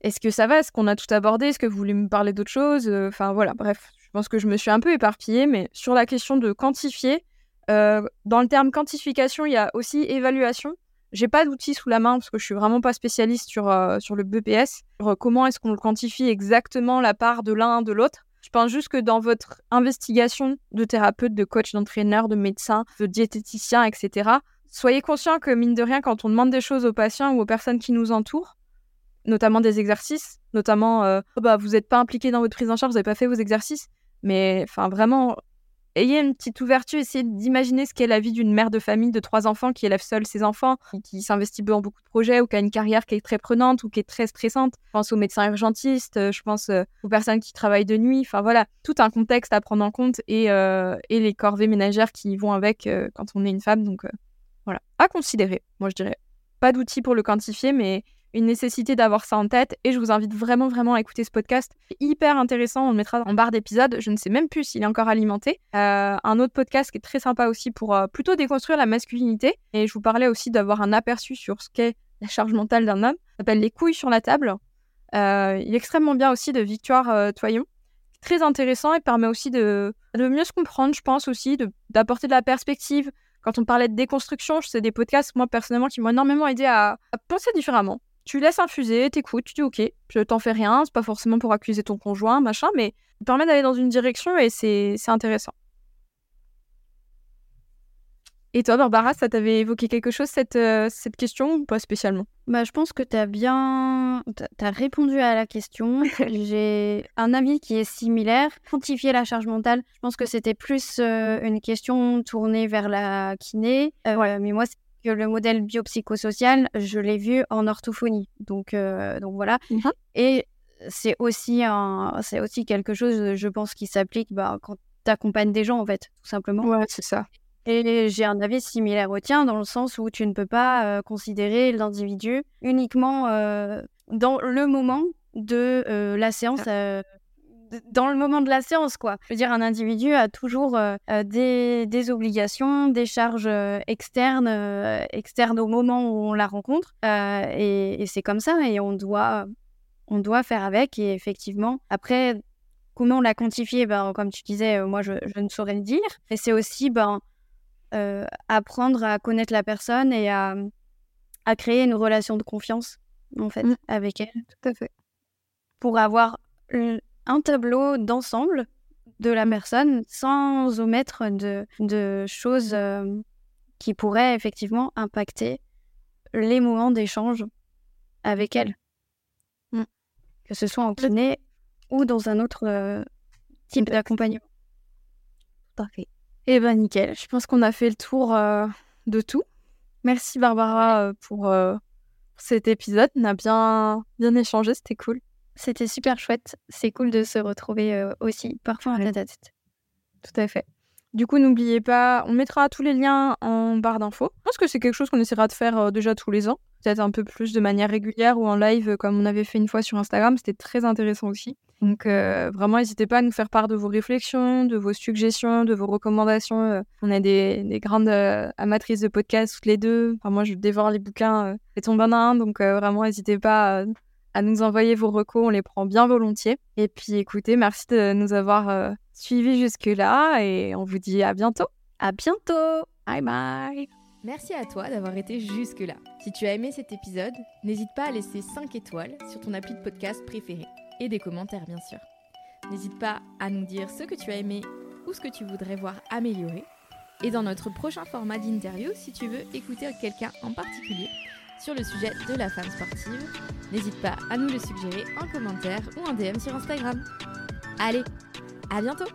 est-ce que ça va? Est-ce qu'on a tout abordé? Est-ce que vous voulez me parler d'autre chose? Enfin voilà, bref, je pense que je me suis un peu éparpillée, mais sur la question de quantifier, euh, dans le terme quantification, il y a aussi évaluation. J'ai pas d'outils sous la main parce que je suis vraiment pas spécialiste sur, euh, sur le BPS. Comment est-ce qu'on quantifie exactement la part de l'un de l'autre? Je pense juste que dans votre investigation de thérapeute, de coach, d'entraîneur, de médecin, de diététicien, etc., soyez conscient que mine de rien, quand on demande des choses aux patients ou aux personnes qui nous entourent, notamment des exercices, notamment euh, oh bah, vous n'êtes pas impliqué dans votre prise en charge, vous n'avez pas fait vos exercices, mais enfin vraiment, ayez une petite ouverture, essayez d'imaginer ce qu'est la vie d'une mère de famille de trois enfants qui élève seule ses enfants, qui, s'investit dans beaucoup de projets ou qui a une carrière qui est très prenante ou qui est très stressante. Je pense aux médecins urgentistes, euh, je pense euh, aux personnes qui travaillent de nuit, enfin voilà, tout un contexte à prendre en compte et, et les corvées ménagères qui vont avec quand on est une femme, donc voilà, à considérer, moi je dirais. Pas d'outils pour le quantifier, mais une nécessité d'avoir ça en tête et je vous invite vraiment vraiment à écouter ce podcast. Hyper intéressant, on le mettra en barre d'épisode, je ne sais même plus s'il est encore alimenté. Euh, un autre podcast qui est très sympa aussi pour euh, plutôt déconstruire la masculinité et je vous parlais aussi d'avoir un aperçu sur ce qu'est la charge mentale d'un homme. Ça s'appelle Les couilles sur la table. Euh, il est extrêmement bien aussi de Victoire Toyon. Très intéressant et permet aussi de, de mieux se comprendre, je pense aussi, d'apporter de, la perspective, quand on parlait de déconstruction, c'est des podcasts, moi, personnellement, qui m'ont énormément aidé à, penser différemment tu laisses infuser, t'écoutes, tu dis ok, je t'en fais rien, c'est pas forcément pour accuser ton conjoint, machin, mais ça permet d'aller dans une direction et c'est intéressant. Et toi, Barbara, ça t'avait évoqué quelque chose, cette, euh, cette question, ou pas spécialement? Bah, Je pense que tu as bien as répondu à la question. J'ai un avis qui est similaire. Quantifier la charge mentale, je pense que c'était plus euh, une question tournée vers la kiné. Euh, voilà, mais moi, le modèle biopsychosocial, je l'ai vu en orthophonie. Donc, euh, donc voilà. Mhm. Et c'est aussi, un, aussi quelque chose, je pense, qui s'applique bah, quand tu accompagnes des gens, en fait, tout simplement. Ouais, c'est ça. Et j'ai un avis similaire au tien, dans le sens où tu ne peux pas euh, considérer l'individu uniquement euh, dans le moment de la séance dans le moment de la séance, quoi. Je veux dire, un individu a toujours euh, euh, des, des, obligations, des charges euh, externes, externes au moment où on la rencontre. et, et c'est comme ça, et on doit, on doit faire avec. Et effectivement, après, comment la quantifier? Ben, Comme tu disais, moi, je, je, ne saurais le dire. Et c'est aussi ben, apprendre à connaître la personne et à, à créer une relation de confiance, en fait, mmh. avec elle. Tout à fait. Pour avoir un tableau d'ensemble de la personne sans omettre de, choses euh, qui pourraient effectivement impacter les moments d'échange avec elle. Mm. Que ce soit en kiné ou dans un autre euh, type d'accompagnement. Parfait. Eh ben nickel, je pense qu'on a fait le tour euh, de tout. Merci Barbara pour cet épisode. On a bien, bien échangé, c'était cool. C'était super chouette. C'est cool de se retrouver euh, aussi, parfois en tête à tête. Tout à fait. Du coup, n'oubliez pas, on mettra tous les liens en barre d'infos. Je pense que c'est quelque chose qu'on essaiera de faire euh, déjà tous les ans. Peut-être un peu plus de manière régulière ou en live, euh, comme on avait fait une fois sur Instagram. C'était très intéressant aussi. Donc, vraiment, n'hésitez pas à nous faire part de vos réflexions, de vos suggestions, de vos recommandations. on est des, grandes amatrices de podcasts toutes les deux. Enfin, moi, je dévore les bouquins et tombe en un. Donc, vraiment, n'hésitez pas à nous envoyer vos recos, on les prend bien volontiers. Et puis écoutez, merci de nous avoir euh, suivis jusque-là et on vous dit à bientôt. À bientôt. Bye bye. Merci à toi d'avoir été jusque-là. Si tu as aimé cet épisode, n'hésite pas à laisser 5 étoiles sur ton appli de podcast préféré et des commentaires bien sûr. N'hésite pas à nous dire ce que tu as aimé ou ce que tu voudrais voir améliorer. Et dans notre prochain format d'interview, si tu veux écouter quelqu'un en particulier, sur le sujet de la femme sportive. N'hésite pas à nous le suggérer en commentaire ou en DM sur Instagram. Allez, à bientôt